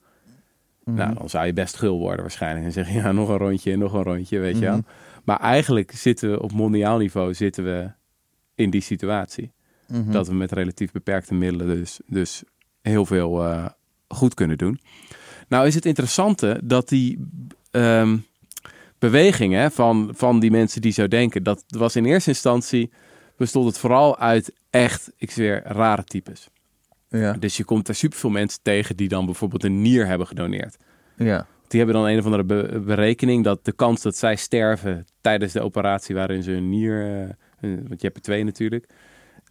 Mhm. Nou, dan zou je best gul worden waarschijnlijk. En zeggen, ja, nog een rondje en nog een rondje, weet je wel. Mhm. Maar eigenlijk zitten we op mondiaal niveau zitten we in die situatie. Dat we met relatief beperkte middelen dus, dus heel veel eh, goed kunnen doen. Nou is het interessante dat die ehm, beweging hè, van, van die mensen die zo denken... dat was in eerste instantie bestond het vooral uit echt, ik zweer, rare types. ja. Dus je komt er superveel mensen tegen die dan bijvoorbeeld een nier hebben gedoneerd. ja. Die hebben dan een of andere be- berekening dat de kans dat zij sterven tijdens de operatie waarin ze een nier, een- want je hebt er twee natuurlijk,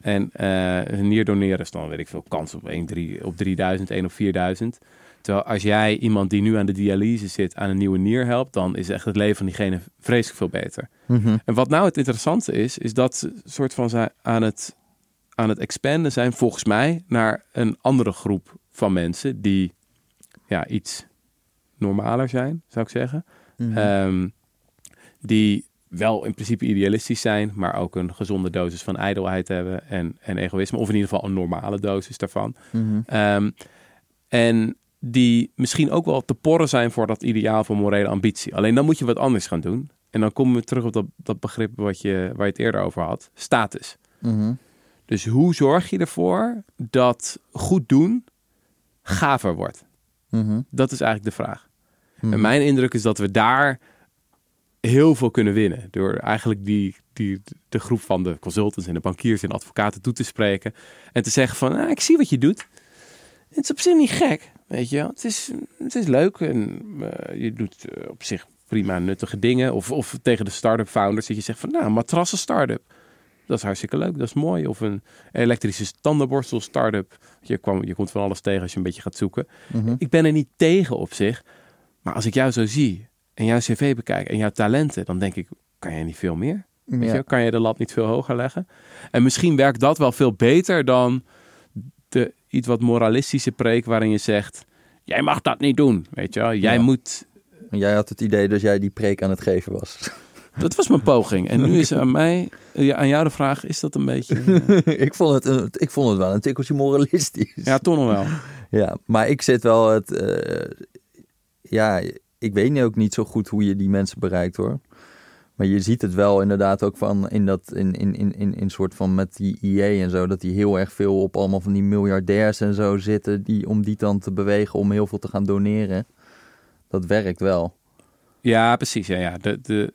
en eh, een nier doneren is dan weet ik veel kans op 1 3, op 3000, 1 op 4000. Terwijl als jij iemand die nu aan de dialyse zit aan een nieuwe nier helpt, dan is echt het leven van diegene vreselijk veel beter. Mhm. En wat nou het interessante is, is dat ze soort van zijn aan het, aan het expanden zijn, volgens mij, naar een andere groep van mensen die ja, iets normaler zijn, zou ik zeggen. Mhm. Ehm, die wel in principe idealistisch zijn, maar ook een gezonde dosis van ijdelheid hebben en, en egoïsme, of in ieder geval een normale dosis daarvan. Mhm. Ehm, en die misschien ook wel te porren zijn voor dat ideaal van morele ambitie. Alleen dan moet je wat anders gaan doen. En dan komen we terug op dat, dat begrip wat je, waar je het eerder over had. Status. Mhm. Dus hoe zorg je ervoor dat goed doen gaver wordt? Mhm. Dat is eigenlijk de vraag. En mijn indruk is dat we daar heel veel kunnen winnen. Door eigenlijk die, die, de groep van de consultants en de bankiers en advocaten toe te spreken. En te zeggen van, ah, ik zie wat je doet. Het is op zich niet gek, weet je. Het is, het is leuk en eh, je doet eh, op zich prima nuttige dingen. Of, of tegen de start-up founders dat je zegt van, nou, een matrassen start-up. Dat is hartstikke leuk, dat is mooi. Of een elektrische tandenborstel start-up. Je, kwam, je komt van alles tegen als je een beetje gaat zoeken. Mhm. Ik ben er niet tegen op zich. Maar als ik jou zo zie en jouw cv bekijk en jouw talenten, dan denk ik, kan jij niet veel meer? Weet je, kan je de lat niet veel hoger leggen? En misschien werkt dat wel veel beter dan de iets wat moralistische preek waarin je zegt, jij mag dat niet doen, weet je wel? Jij Ja. moet... Jij had het idee dat jij die preek aan het geven was. Dat was mijn poging. En nu is aan mij, ja, aan jou de vraag, is dat een beetje... eh, ik, vond het, een- ik vond het wel een tikkeltje moralistisch. ja, toch nog wel. Ja, maar ik zit wel het. eh, ja, ik weet nu ook niet zo goed hoe je die mensen bereikt hoor. Maar je ziet het wel inderdaad ook van in dat in, in, in, in, in soort van met die IE en zo, dat die heel erg veel op allemaal van die miljardairs en zo zitten, die, om die dan te bewegen om heel veel te gaan doneren. Dat werkt wel. Ja, precies. Ja, ja. De, de,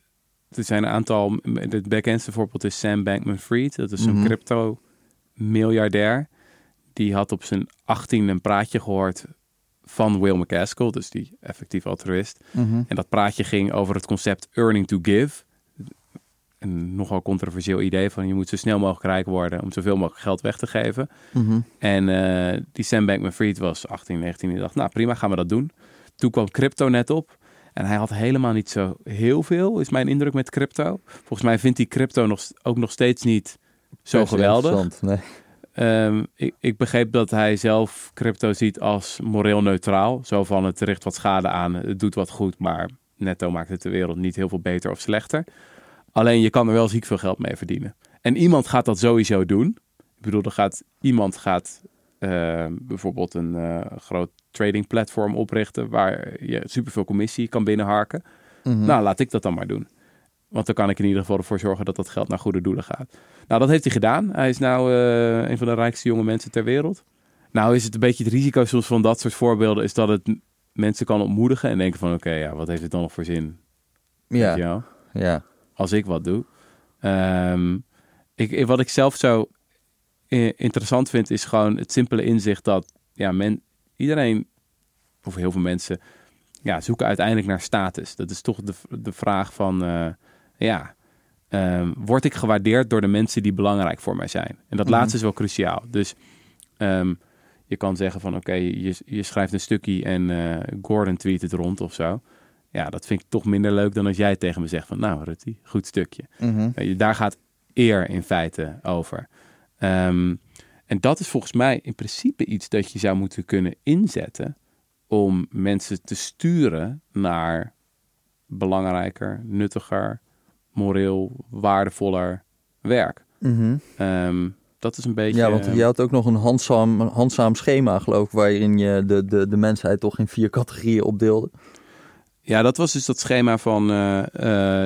er zijn een aantal. Het bekendste voorbeeld is Sam Bankman-Fried. Dat is een Mhm. crypto-miljardair. Die had op zijn 18 een praatje gehoord van Will McCaskill, dus die effectief altruïst. En dat praatje ging over het concept earning to give. Een nogal controversieel idee van je moet zo snel mogelijk rijk worden om zoveel mogelijk geld weg te geven. Mhm. En eh, die Sam Bankman-Fried was 18, 19 en die dacht, nou prima, gaan we dat doen. Toen kwam crypto net op. En hij had helemaal niet zo heel veel, is mijn indruk met crypto. Volgens mij vindt hij crypto nog, ook nog steeds niet zo geweldig. interessant, Nee. Ehm, ik, ik begreep dat hij zelf crypto ziet als moreel neutraal. Zo van het richt wat schade aan, het doet wat goed, maar netto maakt het de wereld niet heel veel beter of slechter. Alleen je kan er wel ziek veel geld mee verdienen. En iemand gaat dat sowieso doen. Ik bedoel, er gaat, iemand gaat eh, bijvoorbeeld een eh, groot trading platform oprichten waar je superveel commissie kan binnenharken. Mhm. Nou, laat ik dat dan maar doen. Want dan kan ik in ieder geval ervoor zorgen dat dat geld naar goede doelen gaat. Nou, dat heeft hij gedaan. Hij is nou eh, een van de rijkste jonge mensen ter wereld. Nou is het een beetje het risico soms van dat soort voorbeelden... is dat het mensen kan ontmoedigen en denken van... oké, ja, wat heeft het dan nog voor zin? Ja, ja. als ik wat doe. Ehm, ik, wat ik zelf zo interessant vind, is gewoon het simpele inzicht dat ja, men, iedereen, of heel veel mensen, ja, zoeken uiteindelijk naar status. Dat is toch de, de vraag van, eh, ja, ehm, word ik gewaardeerd door de mensen die belangrijk voor mij zijn? En dat Mhm. laatste is wel cruciaal. Dus ehm, je kan zeggen van, oké, je, je schrijft een stukje en eh, Gordon tweet het rond of zo. Ja, dat vind ik toch minder leuk dan als jij tegen me zegt van, nou Rutte, goed stukje. Mhm. Je, Daar gaat eer in feite over. Ehm, en dat is volgens mij in principe iets dat je zou moeten kunnen inzetten om mensen te sturen naar belangrijker, nuttiger, moreel waardevoller werk. Mhm. Ehm, dat is een beetje. Ja, want je had ook nog een handzaam, handzaam schema, geloof ik, waarin je de, de, de mensheid toch in vier categorieën opdeelde. Ja, dat was dus dat schema van eh,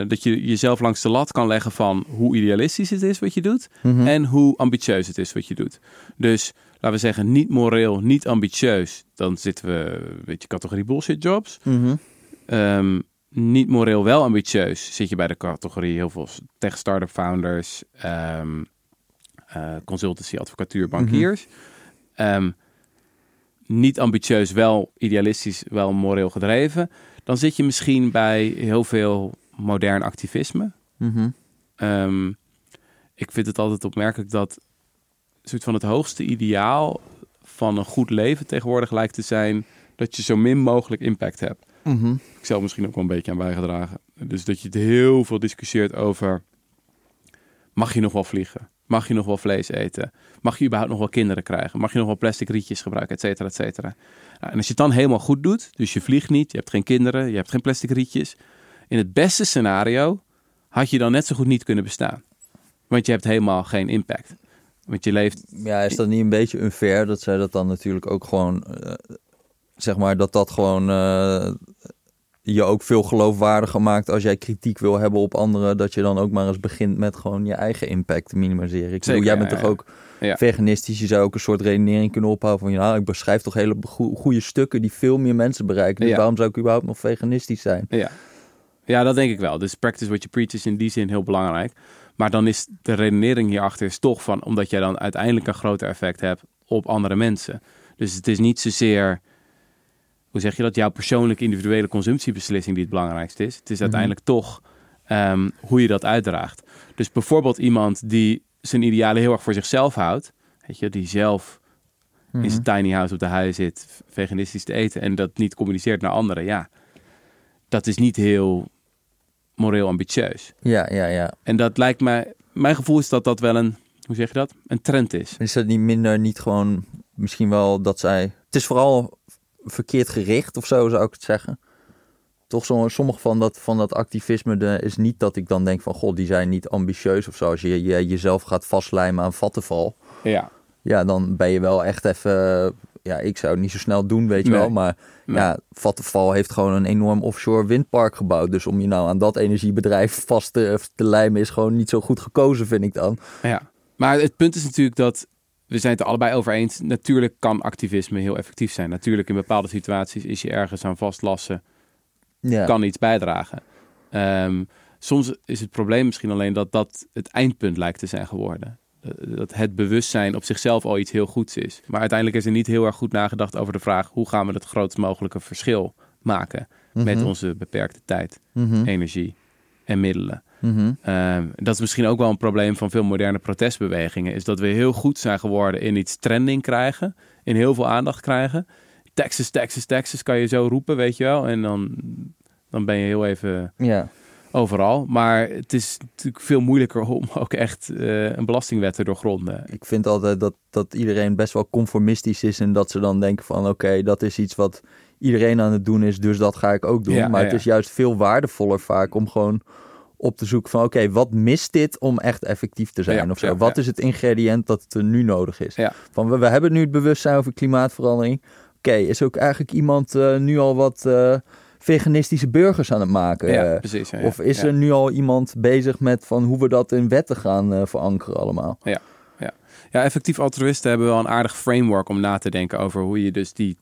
eh, dat je jezelf langs de lat kan leggen van hoe idealistisch het is wat je doet Mhm. en hoe ambitieus het is wat je doet. Dus laten we zeggen, niet moreel, niet ambitieus, dan zitten we, weet je, categorie bullshit jobs. Mhm. Ehm, niet moreel, wel ambitieus, zit je bij de categorie heel veel tech startup founders, eh, consultancy, advocatuur, bankiers. Ehm, niet ambitieus, wel idealistisch, wel moreel gedreven. Dan zit je misschien bij heel veel modern activisme. Mhm. Ehm, ik vind het altijd opmerkelijk dat soort van het hoogste ideaal van een goed leven tegenwoordig lijkt te zijn dat je zo min mogelijk impact hebt. Mhm. Ik zelf misschien ook wel een beetje aan bijgedragen. Dus dat je het heel veel discussieert over mag je nog wel vliegen? Mag je nog wel vlees eten? Mag je überhaupt nog wel kinderen krijgen? Mag je nog wel plastic rietjes gebruiken, et cetera, et cetera? Nou, en als je het dan helemaal goed doet, dus je vliegt niet, je hebt geen kinderen, je hebt geen plastic rietjes. In het beste scenario had je dan net zo goed niet kunnen bestaan. Want je hebt helemaal geen impact. Want je leeft Ja, is dat niet een beetje unfair dat zij dat dan natuurlijk ook gewoon, eh, zeg maar, dat dat gewoon eh, je ook veel geloofwaardiger maakt als jij kritiek wil hebben op anderen, dat je dan ook maar eens begint met gewoon je eigen impact te minimaliseren. Ik bedoel, Zeker, jij ja, bent ja, toch ook Ja. veganistisch, je zou ook een soort redenering kunnen ophouden van, ja, ik beschrijf toch hele goe- goede stukken die veel meer mensen bereiken, dus waarom zou ik überhaupt nog veganistisch zijn? Ja. ja, dat denk ik wel. Dus practice what you preach is in die zin heel belangrijk. Maar dan is de redenering hierachter is toch van, omdat jij dan uiteindelijk een groter effect hebt op andere mensen. Dus het is niet zozeer, hoe zeg je dat, jouw persoonlijke individuele consumptiebeslissing die het belangrijkste is. Het is Mhm. uiteindelijk toch ehm, hoe je dat uitdraagt. Dus bijvoorbeeld iemand die zijn idealen heel erg voor zichzelf houdt, weet je, die zelf Mhm. in zijn tiny house op de huis zit, veganistisch te eten en dat niet communiceert naar anderen, ja, dat is niet heel moreel ambitieus. Ja, ja, ja. En dat lijkt mij, mijn gevoel is dat dat wel een, hoe zeg je dat, een trend is. Is dat niet minder, niet gewoon, misschien wel dat zij... Het is vooral verkeerd gericht of zo, zou ik het zeggen. Toch zo, sommige van dat, van dat activisme de, is niet dat ik dan denk van... God, die zijn niet ambitieus of zo. Als je, je jezelf gaat vastlijmen aan vattenval... Ja, Ja, dan ben je wel echt even... Ja, ik zou het niet zo snel doen, weet je wel. Maar Nee. ja, Vattenfall heeft gewoon een enorm offshore windpark gebouwd. Dus om je nou aan dat energiebedrijf vast te, te lijmen... is gewoon niet zo goed gekozen, vind ik dan. ja. Maar het punt is natuurlijk dat we zijn het er allebei over eens. Natuurlijk kan activisme heel effectief zijn. Natuurlijk in bepaalde situaties is je ergens aan vastlassen, Ja, kan iets bijdragen. Ehm, soms is het probleem misschien alleen dat dat het eindpunt lijkt te zijn geworden. Eh, Dat het bewustzijn op zichzelf al iets heel goeds is. Maar uiteindelijk is er niet heel erg goed nagedacht over de vraag hoe gaan we het grootst mogelijke verschil maken met Mhm. onze beperkte tijd, Mhm, energie en middelen. Ehm, dat is misschien ook wel een probleem van veel moderne protestbewegingen. Is dat we heel goed zijn geworden in iets trending krijgen. In heel veel aandacht krijgen. Texas, Texas, Texas kan je zo roepen, weet je wel. En dan, dan ben je heel even Ja. overal. Maar het is natuurlijk veel moeilijker om ook echt eh, een belastingwet te doorgronden. Ik vind altijd dat, dat iedereen best wel conformistisch is en dat ze dan denken van oké, dat is iets wat iedereen aan het doen is, dus dat ga ik ook doen. Ja, maar ja, het is juist veel waardevoller vaak om gewoon op te zoeken van oké, wat mist dit om echt effectief te zijn of zo? wat is het ingrediënt dat er nu nodig is? Van we, we hebben nu het bewustzijn over klimaatverandering. Oké, is ook eigenlijk iemand eh, nu al wat eh, veganistische burgers aan het maken? ja, precies. ja, ja. of is er nu al iemand bezig met van hoe we dat in wetten gaan eh, verankeren allemaal? Ja, effectief altruïsten hebben wel een aardig framework om na te denken over hoe je dus die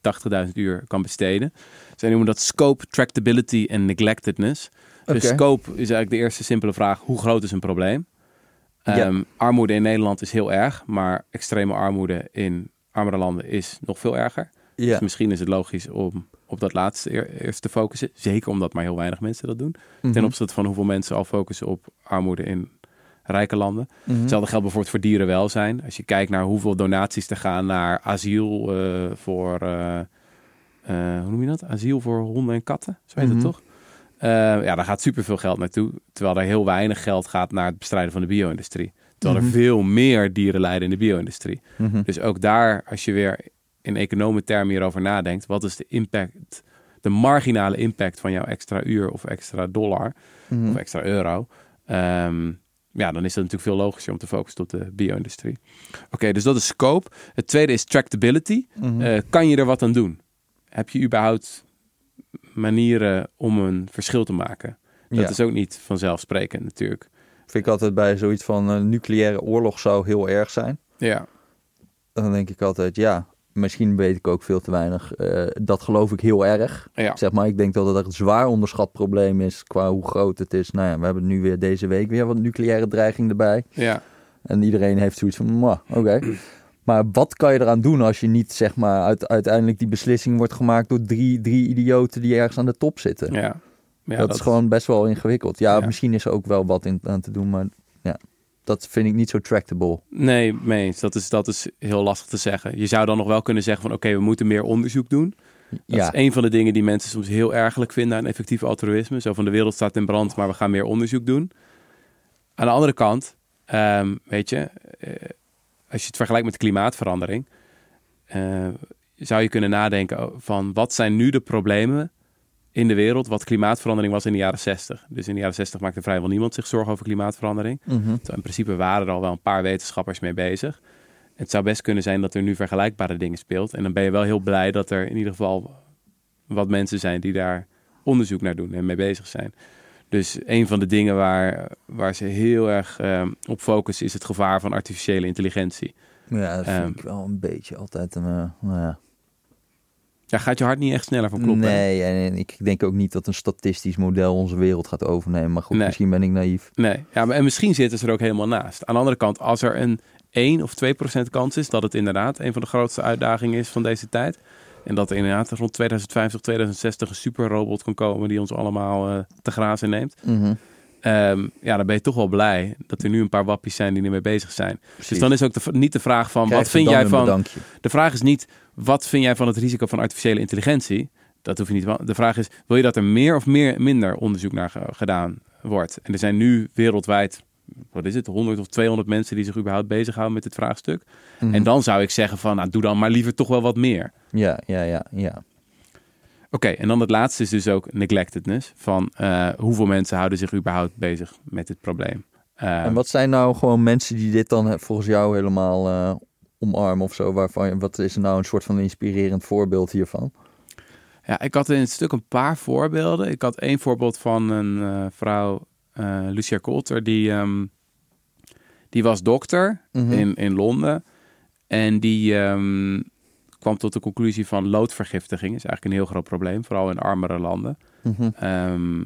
80.000 uur kan besteden. Zij noemen dat scope, tractability en neglectedness. Dus scope is eigenlijk de eerste simpele vraag, hoe groot is een probleem? Ja. Ehm, Armoede in Nederland is heel erg, maar extreme armoede in armere landen is nog veel erger. Ja. Dus misschien is het logisch om op dat laatste eer- eerst te focussen. Zeker omdat maar heel weinig mensen dat doen. Ten Mhm. opzichte van hoeveel mensen al focussen op armoede in rijke landen. Mhm. Hetzelfde geldt bijvoorbeeld voor dierenwelzijn. Als je kijkt naar hoeveel donaties er gaan naar asiel eh, voor, eh, eh, hoe noem je dat? Asiel voor honden en katten, zo heet Mhm. het toch? Eh, ja, daar gaat superveel geld naartoe. Terwijl er heel weinig geld gaat naar het bestrijden van de bio-industrie. Terwijl Mhm. er veel meer dieren lijden in de bio-industrie. Mhm. Dus ook daar, als je weer in economentermen hierover nadenkt, wat is de impact, de marginale impact van jouw extra uur of extra dollar Mhm. of extra euro? Ehm, ja, dan is het natuurlijk veel logischer om te focussen op de bio-industrie. Oké, dus dat is scope. Het tweede is tractability. Mhm. Eh, kan je er wat aan doen? Heb je überhaupt manieren om een verschil te maken? Dat Ja. is ook niet vanzelfsprekend natuurlijk. Vind ik altijd bij zoiets van een nucleaire oorlog zou heel erg zijn. Ja, Dan denk ik altijd, ja, misschien weet ik ook veel te weinig. Eh, dat geloof ik heel erg. ja. Zeg maar, ik denk dat het echt een zwaar onderschat probleem is qua hoe groot het is. Nou ja, we hebben nu weer deze week weer wat nucleaire dreiging erbij. ja. En iedereen heeft zoiets van, "Mwah, oké. Maar wat kan je eraan doen als je niet, zeg maar, uit, uiteindelijk die beslissing wordt gemaakt door drie, drie idioten die ergens aan de top zitten? ja. ja dat, is gewoon best wel ingewikkeld. Ja, Ja. misschien is er ook wel wat in, aan te doen, maar ja, dat vind ik niet zo tractable. Nee, mee. Dat is, dat is heel lastig te zeggen. Je zou dan nog wel kunnen zeggen van oké, we moeten meer onderzoek doen. Dat ja, is een van de dingen die mensen soms heel ergelijk vinden aan effectief altruïsme. Zo van de wereld staat in brand, maar we gaan meer onderzoek doen. Aan de andere kant, ehm, weet je, eh, als je het vergelijkt met klimaatverandering, eh, zou je kunnen nadenken van wat zijn nu de problemen in de wereld wat klimaatverandering was in de jaren 60. Dus in de jaren 60 maakte vrijwel niemand zich zorgen over klimaatverandering. Mhm. In principe waren er al wel een paar wetenschappers mee bezig. Het zou best kunnen zijn dat er nu vergelijkbare dingen speelt. En dan ben je wel heel blij dat er in ieder geval wat mensen zijn die daar onderzoek naar doen en mee bezig zijn. Dus een van de dingen waar, waar ze heel erg ehm, op focussen is het gevaar van artificiële intelligentie. ja dat vind Ehm. ik wel een beetje altijd een, eh, nou ja. Daar gaat je hart niet echt sneller van kloppen. Nee, en, ik denk ook niet dat een statistisch model onze wereld gaat overnemen. Maar goed, Nee. misschien ben ik naïef. Nee, ja, maar, en misschien zitten ze er ook helemaal naast. Aan de andere kant, als er een 1 of 2 procent kans is dat het inderdaad een van de grootste uitdagingen is van deze tijd. En dat er inderdaad rond 2050, 2060 een superrobot kan komen die ons allemaal eh, te grazen neemt. Mhm. Ehm, ja, dan ben je toch wel blij dat er nu een paar wappies zijn die ermee bezig zijn. Precies. Dus dan is ook de, niet de vraag van Krijg wat vind jij van. bedankje. De vraag is niet wat vind jij van het risico van artificiële intelligentie. Dat hoef je niet. De vraag is: wil je dat er meer of meer, minder onderzoek naar ge- gedaan wordt? En er zijn nu wereldwijd, wat is het, 100 of 200 mensen die zich überhaupt bezighouden met dit vraagstuk. Mhm. En dan zou ik zeggen van, nou, doe dan maar liever toch wel wat meer. Ja, ja, ja, ja. Oké, en dan het laatste is dus ook neglectedness. Van eh, hoeveel mensen houden zich überhaupt bezig met dit probleem. Eh, En wat zijn nou gewoon mensen die dit dan eh, volgens jou helemaal omarmen of zo? Waarvan, wat is er nou een soort van inspirerend voorbeeld hiervan? Ja, ik had in het stuk een paar voorbeelden. Ik had één voorbeeld van een vrouw, Lucia Coulter, die, ehm, die was dokter Mhm. in, in Londen. En die ehm, kwam tot de conclusie van loodvergiftiging is eigenlijk een heel groot probleem, vooral in armere landen. Mhm. Ehm,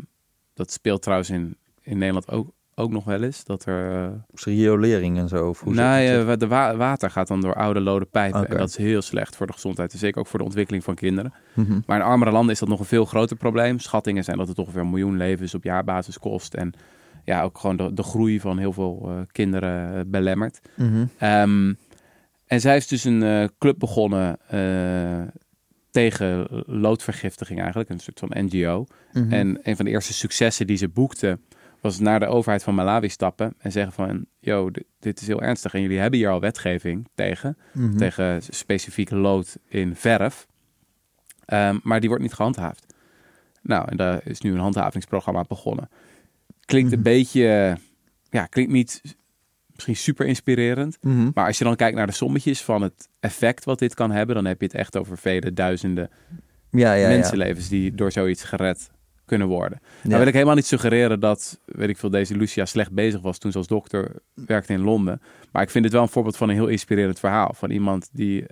dat speelt trouwens in, in Nederland ook, ook nog wel eens. Dat er. eh, riolering en zo? Of hoe nee, eh, de wa- water gaat dan door oude lode pijpen. En dat is heel slecht voor de gezondheid. En zeker ook voor de ontwikkeling van kinderen. Mhm. Maar in armere landen is dat nog een veel groter probleem. Schattingen zijn dat het ongeveer een miljoen levens op jaarbasis kost. En ja, ook gewoon de, de groei van heel veel eh, kinderen eh, belemmert. Ehm, en zij heeft dus een eh, club begonnen eh, tegen loodvergiftiging eigenlijk. Een soort van NGO. Mhm. En een van de eerste successen die ze boekte was naar de overheid van Malawi stappen en zeggen van, yo, dit, dit is heel ernstig en jullie hebben hier al wetgeving tegen, Mhm. tegen specifiek lood in verf, Ehm, maar die wordt niet gehandhaafd. Nou, en daar is nu een handhavingsprogramma begonnen. Klinkt een Mhm. beetje, ja, klinkt niet misschien super inspirerend, Mhm. maar als je dan kijkt naar de sommetjes van het effect wat dit kan hebben, dan heb je het echt over vele duizenden Ja, ja, ja. mensenlevens die door zoiets gered kunnen worden. Nou wil ik helemaal niet suggereren dat, weet ik veel, deze Lucia slecht bezig was toen ze als dokter werkte in Londen. Maar ik vind het wel een voorbeeld van een heel inspirerend verhaal. Van iemand die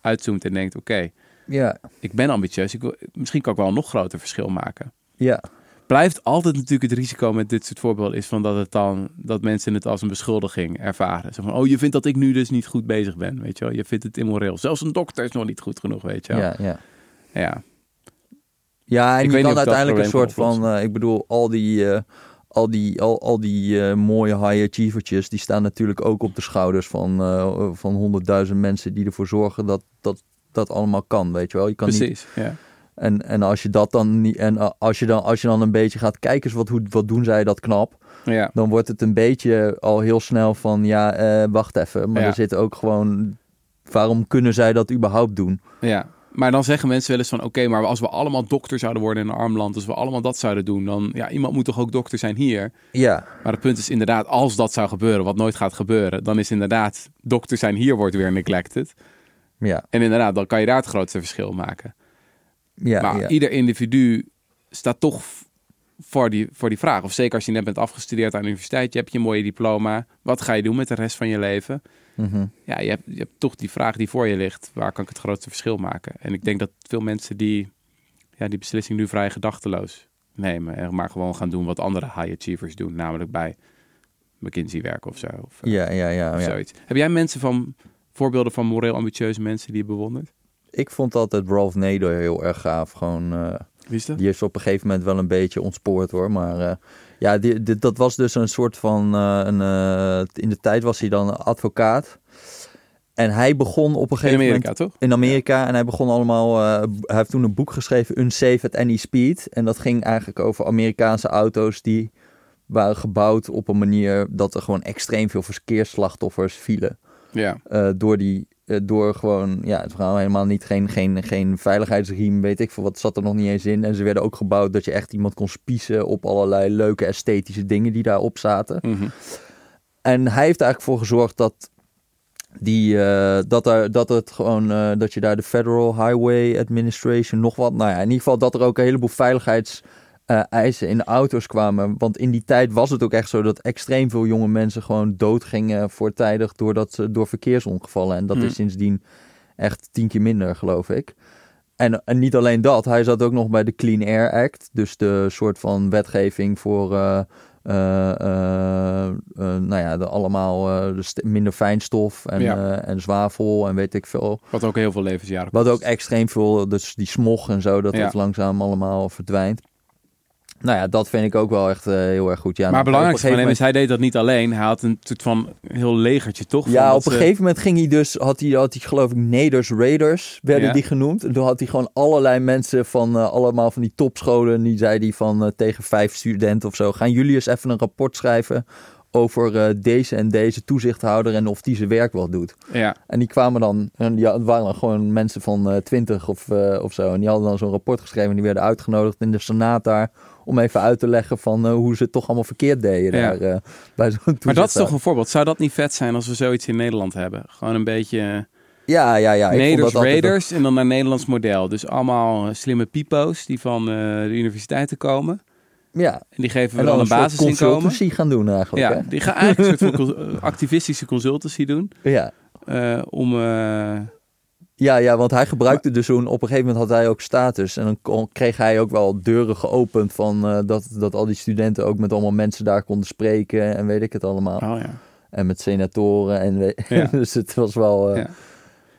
uitzoomt en denkt, oké, Ja, ik ben ambitieus. Ik wil, misschien kan ik wel een nog groter verschil maken. ja. Blijft altijd natuurlijk het risico met dit soort voorbeelden is van dat het dan dat mensen het als een beschuldiging ervaren. Zo van, oh, je vindt dat ik nu dus niet goed bezig ben, weet je wel? Je vindt het immoreel. Zelfs een dokter is nog niet goed genoeg, weet je wel? ja, ja. ja. Ja, en Ik je niet kan uiteindelijk een soort van, eh, ik bedoel, al die, eh, al die, al, al die eh, mooie high achievertjes, die staan natuurlijk ook op de schouders van, van honderdduizend mensen die ervoor zorgen dat dat, dat allemaal kan, weet je wel. Je kan niet, Precies, ja. En, en als je dat dan niet, en eh, als je dan, als je dan een beetje gaat kijken, wat, hoe, wat doen zij dat knap, ja. dan wordt het een beetje al heel snel van, ja, eh, wacht even, maar Ja. er zit ook gewoon, waarom kunnen zij dat überhaupt doen? Ja, maar dan zeggen mensen wel eens van... oké, maar als we allemaal dokter zouden worden in een arm land... als we allemaal dat zouden doen... dan... ja, iemand moet toch ook dokter zijn hier? Ja, Maar het punt is inderdaad... als dat zou gebeuren, wat nooit gaat gebeuren... dan is inderdaad dokter zijn hier wordt weer neglected. ja, En inderdaad, dan kan je daar het grootste verschil maken. Ja, maar ja. ieder individu staat toch voor die, voor die vraag. Of zeker als je net bent afgestudeerd aan de universiteit... je hebt je mooie diploma. Wat ga je doen met de rest van je leven? Mhm. ja, je hebt, je hebt toch die vraag die voor je ligt. Waar kan ik het grootste verschil maken? En ik denk dat veel mensen die ja, die beslissing nu vrij gedachteloos nemen. En maar gewoon gaan doen wat andere high achievers doen. Namelijk bij McKinsey werken of zo. Of, eh, ja, ja, ja, of ja. zoiets. Heb jij mensen van, voorbeelden van moreel ambitieuze mensen die je bewondert? Ik vond altijd Ralph Nader heel erg gaaf. Gewoon, eh, Wie is dat? die is op een gegeven moment wel een beetje ontspoord hoor. Maar eh, ja, die, die- dat was dus een soort van. eh, een, in de tijd was hij dan advocaat. En hij begon op een In gegeven Amerika, moment. toch? In Amerika. En hij begon allemaal. hij heeft toen een boek geschreven, Unsafe at Any Speed. En dat ging eigenlijk over Amerikaanse auto's die waren gebouwd op een manier dat er gewoon extreem veel verkeersslachtoffers vielen. Ja. Door die, door gewoon, ja, het verhaal helemaal niet, geen, geen, geen veiligheidsriem, weet ik veel wat, zat er nog niet eens in. En ze werden ook gebouwd dat je echt iemand kon spiezen op allerlei leuke esthetische dingen die daarop zaten. Mhm. En hij heeft eigenlijk voor gezorgd dat die, eh, dat, er, dat het gewoon, eh, dat je daar de Federal Highway Administration nog wat, nou ja, in ieder geval dat er ook een heleboel veiligheids eh, eisen in de auto's kwamen. Want in die tijd was het ook echt zo dat extreem veel jonge mensen gewoon doodgingen voortijdig doordat ze door verkeersongevallen. En dat is sindsdien echt tien keer minder, geloof ik. En, en niet alleen dat, hij zat ook nog bij de Clean Air Act. Dus de soort van wetgeving voor, eh, eh, nou ja, de, allemaal de minder fijnstof en, Ja. en zwavel en weet ik veel. Wat ook heel veel levensjaren Wat ook extreem veel, dus die smog en zo, dat Ja. dat langzaam allemaal verdwijnt. Nou ja, dat vind ik ook wel echt eh, heel erg goed. Ja, maar van hem is, hij deed dat niet alleen. Hij had een soort van heel legertje, toch? Ja, op een ze- gegeven moment ging hij dus, had hij, had hij geloof ik Neders Raiders, werden Ja. die genoemd. En toen had hij gewoon allerlei mensen van eh, allemaal van die topscholen. En die zei die van eh, tegen vijf studenten of zo, gaan jullie eens even een rapport schrijven over eh, deze en deze toezichthouder en of die zijn werk wel doet. Ja, En die kwamen dan, en die waren dan gewoon mensen van eh, 20 of, eh, of zo. En die hadden dan zo'n rapport geschreven en die werden uitgenodigd in de Senaat daar. Om even uit te leggen van eh, hoe ze het toch allemaal verkeerd deden Ja. daar eh, bij zo'n maar dat is toch een voorbeeld. Zou dat niet vet zijn als we zoiets in Nederland hebben? Gewoon een beetje Ja, ja, ja. ik Neders dat Raiders en dan naar Nederlands model. Dus allemaal eh, slimme pipo's die van eh, de universiteiten komen. Ja, En die geven we dan dan een basisinkomen. consultancy gaan doen eigenlijk. Ja, die gaan eigenlijk een soort van activistische consultancy doen. Hè? Ja. eh, om... eh, Ja, ja, want hij gebruikte dus zo'n... Op een gegeven moment had hij ook status. En dan kon- kreeg hij ook wel deuren geopend van... eh, dat, dat al die studenten ook met allemaal mensen daar konden spreken. En weet ik het allemaal. oh ja. En met senatoren. En Ja. dus het was wel... eh, Ja.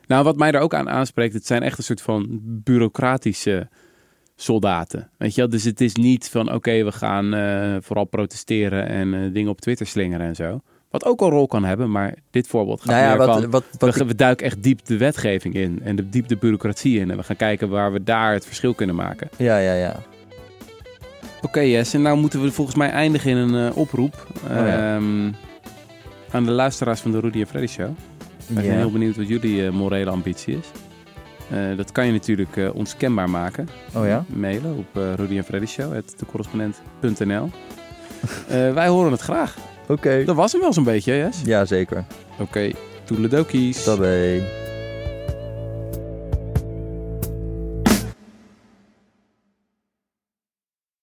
Nou, wat mij er ook aan aanspreekt, het zijn echt een soort van bureaucratische soldaten. Weet je wel? Dus het is niet van, oké, we gaan eh, vooral protesteren en dingen op Twitter slingeren en zo. Wat ook een rol kan hebben, maar dit voorbeeld gaat Nou ja, meer wat, van... wat, wat we, we duiken echt diep de wetgeving in en de, diep de bureaucratie in. En we gaan kijken waar we daar het verschil kunnen maken. ja, ja, ja. Oké, Jess, en nou moeten we volgens mij eindigen in een eh, oproep. Oh ja. ehm, aan de luisteraars van de Rudy en Freddy Show. Zijn Ja. heel benieuwd wat jullie eh, morele ambitie is. Eh, dat kan je natuurlijk eh, ons kenbaar maken. Oh ja? Mailen op uh, Rudy en Freddy Show, wij horen het graag. Oké. Dat was hem wel zo'n beetje, Jess? Ja, zeker. Oké, toedeledokies. Tabé.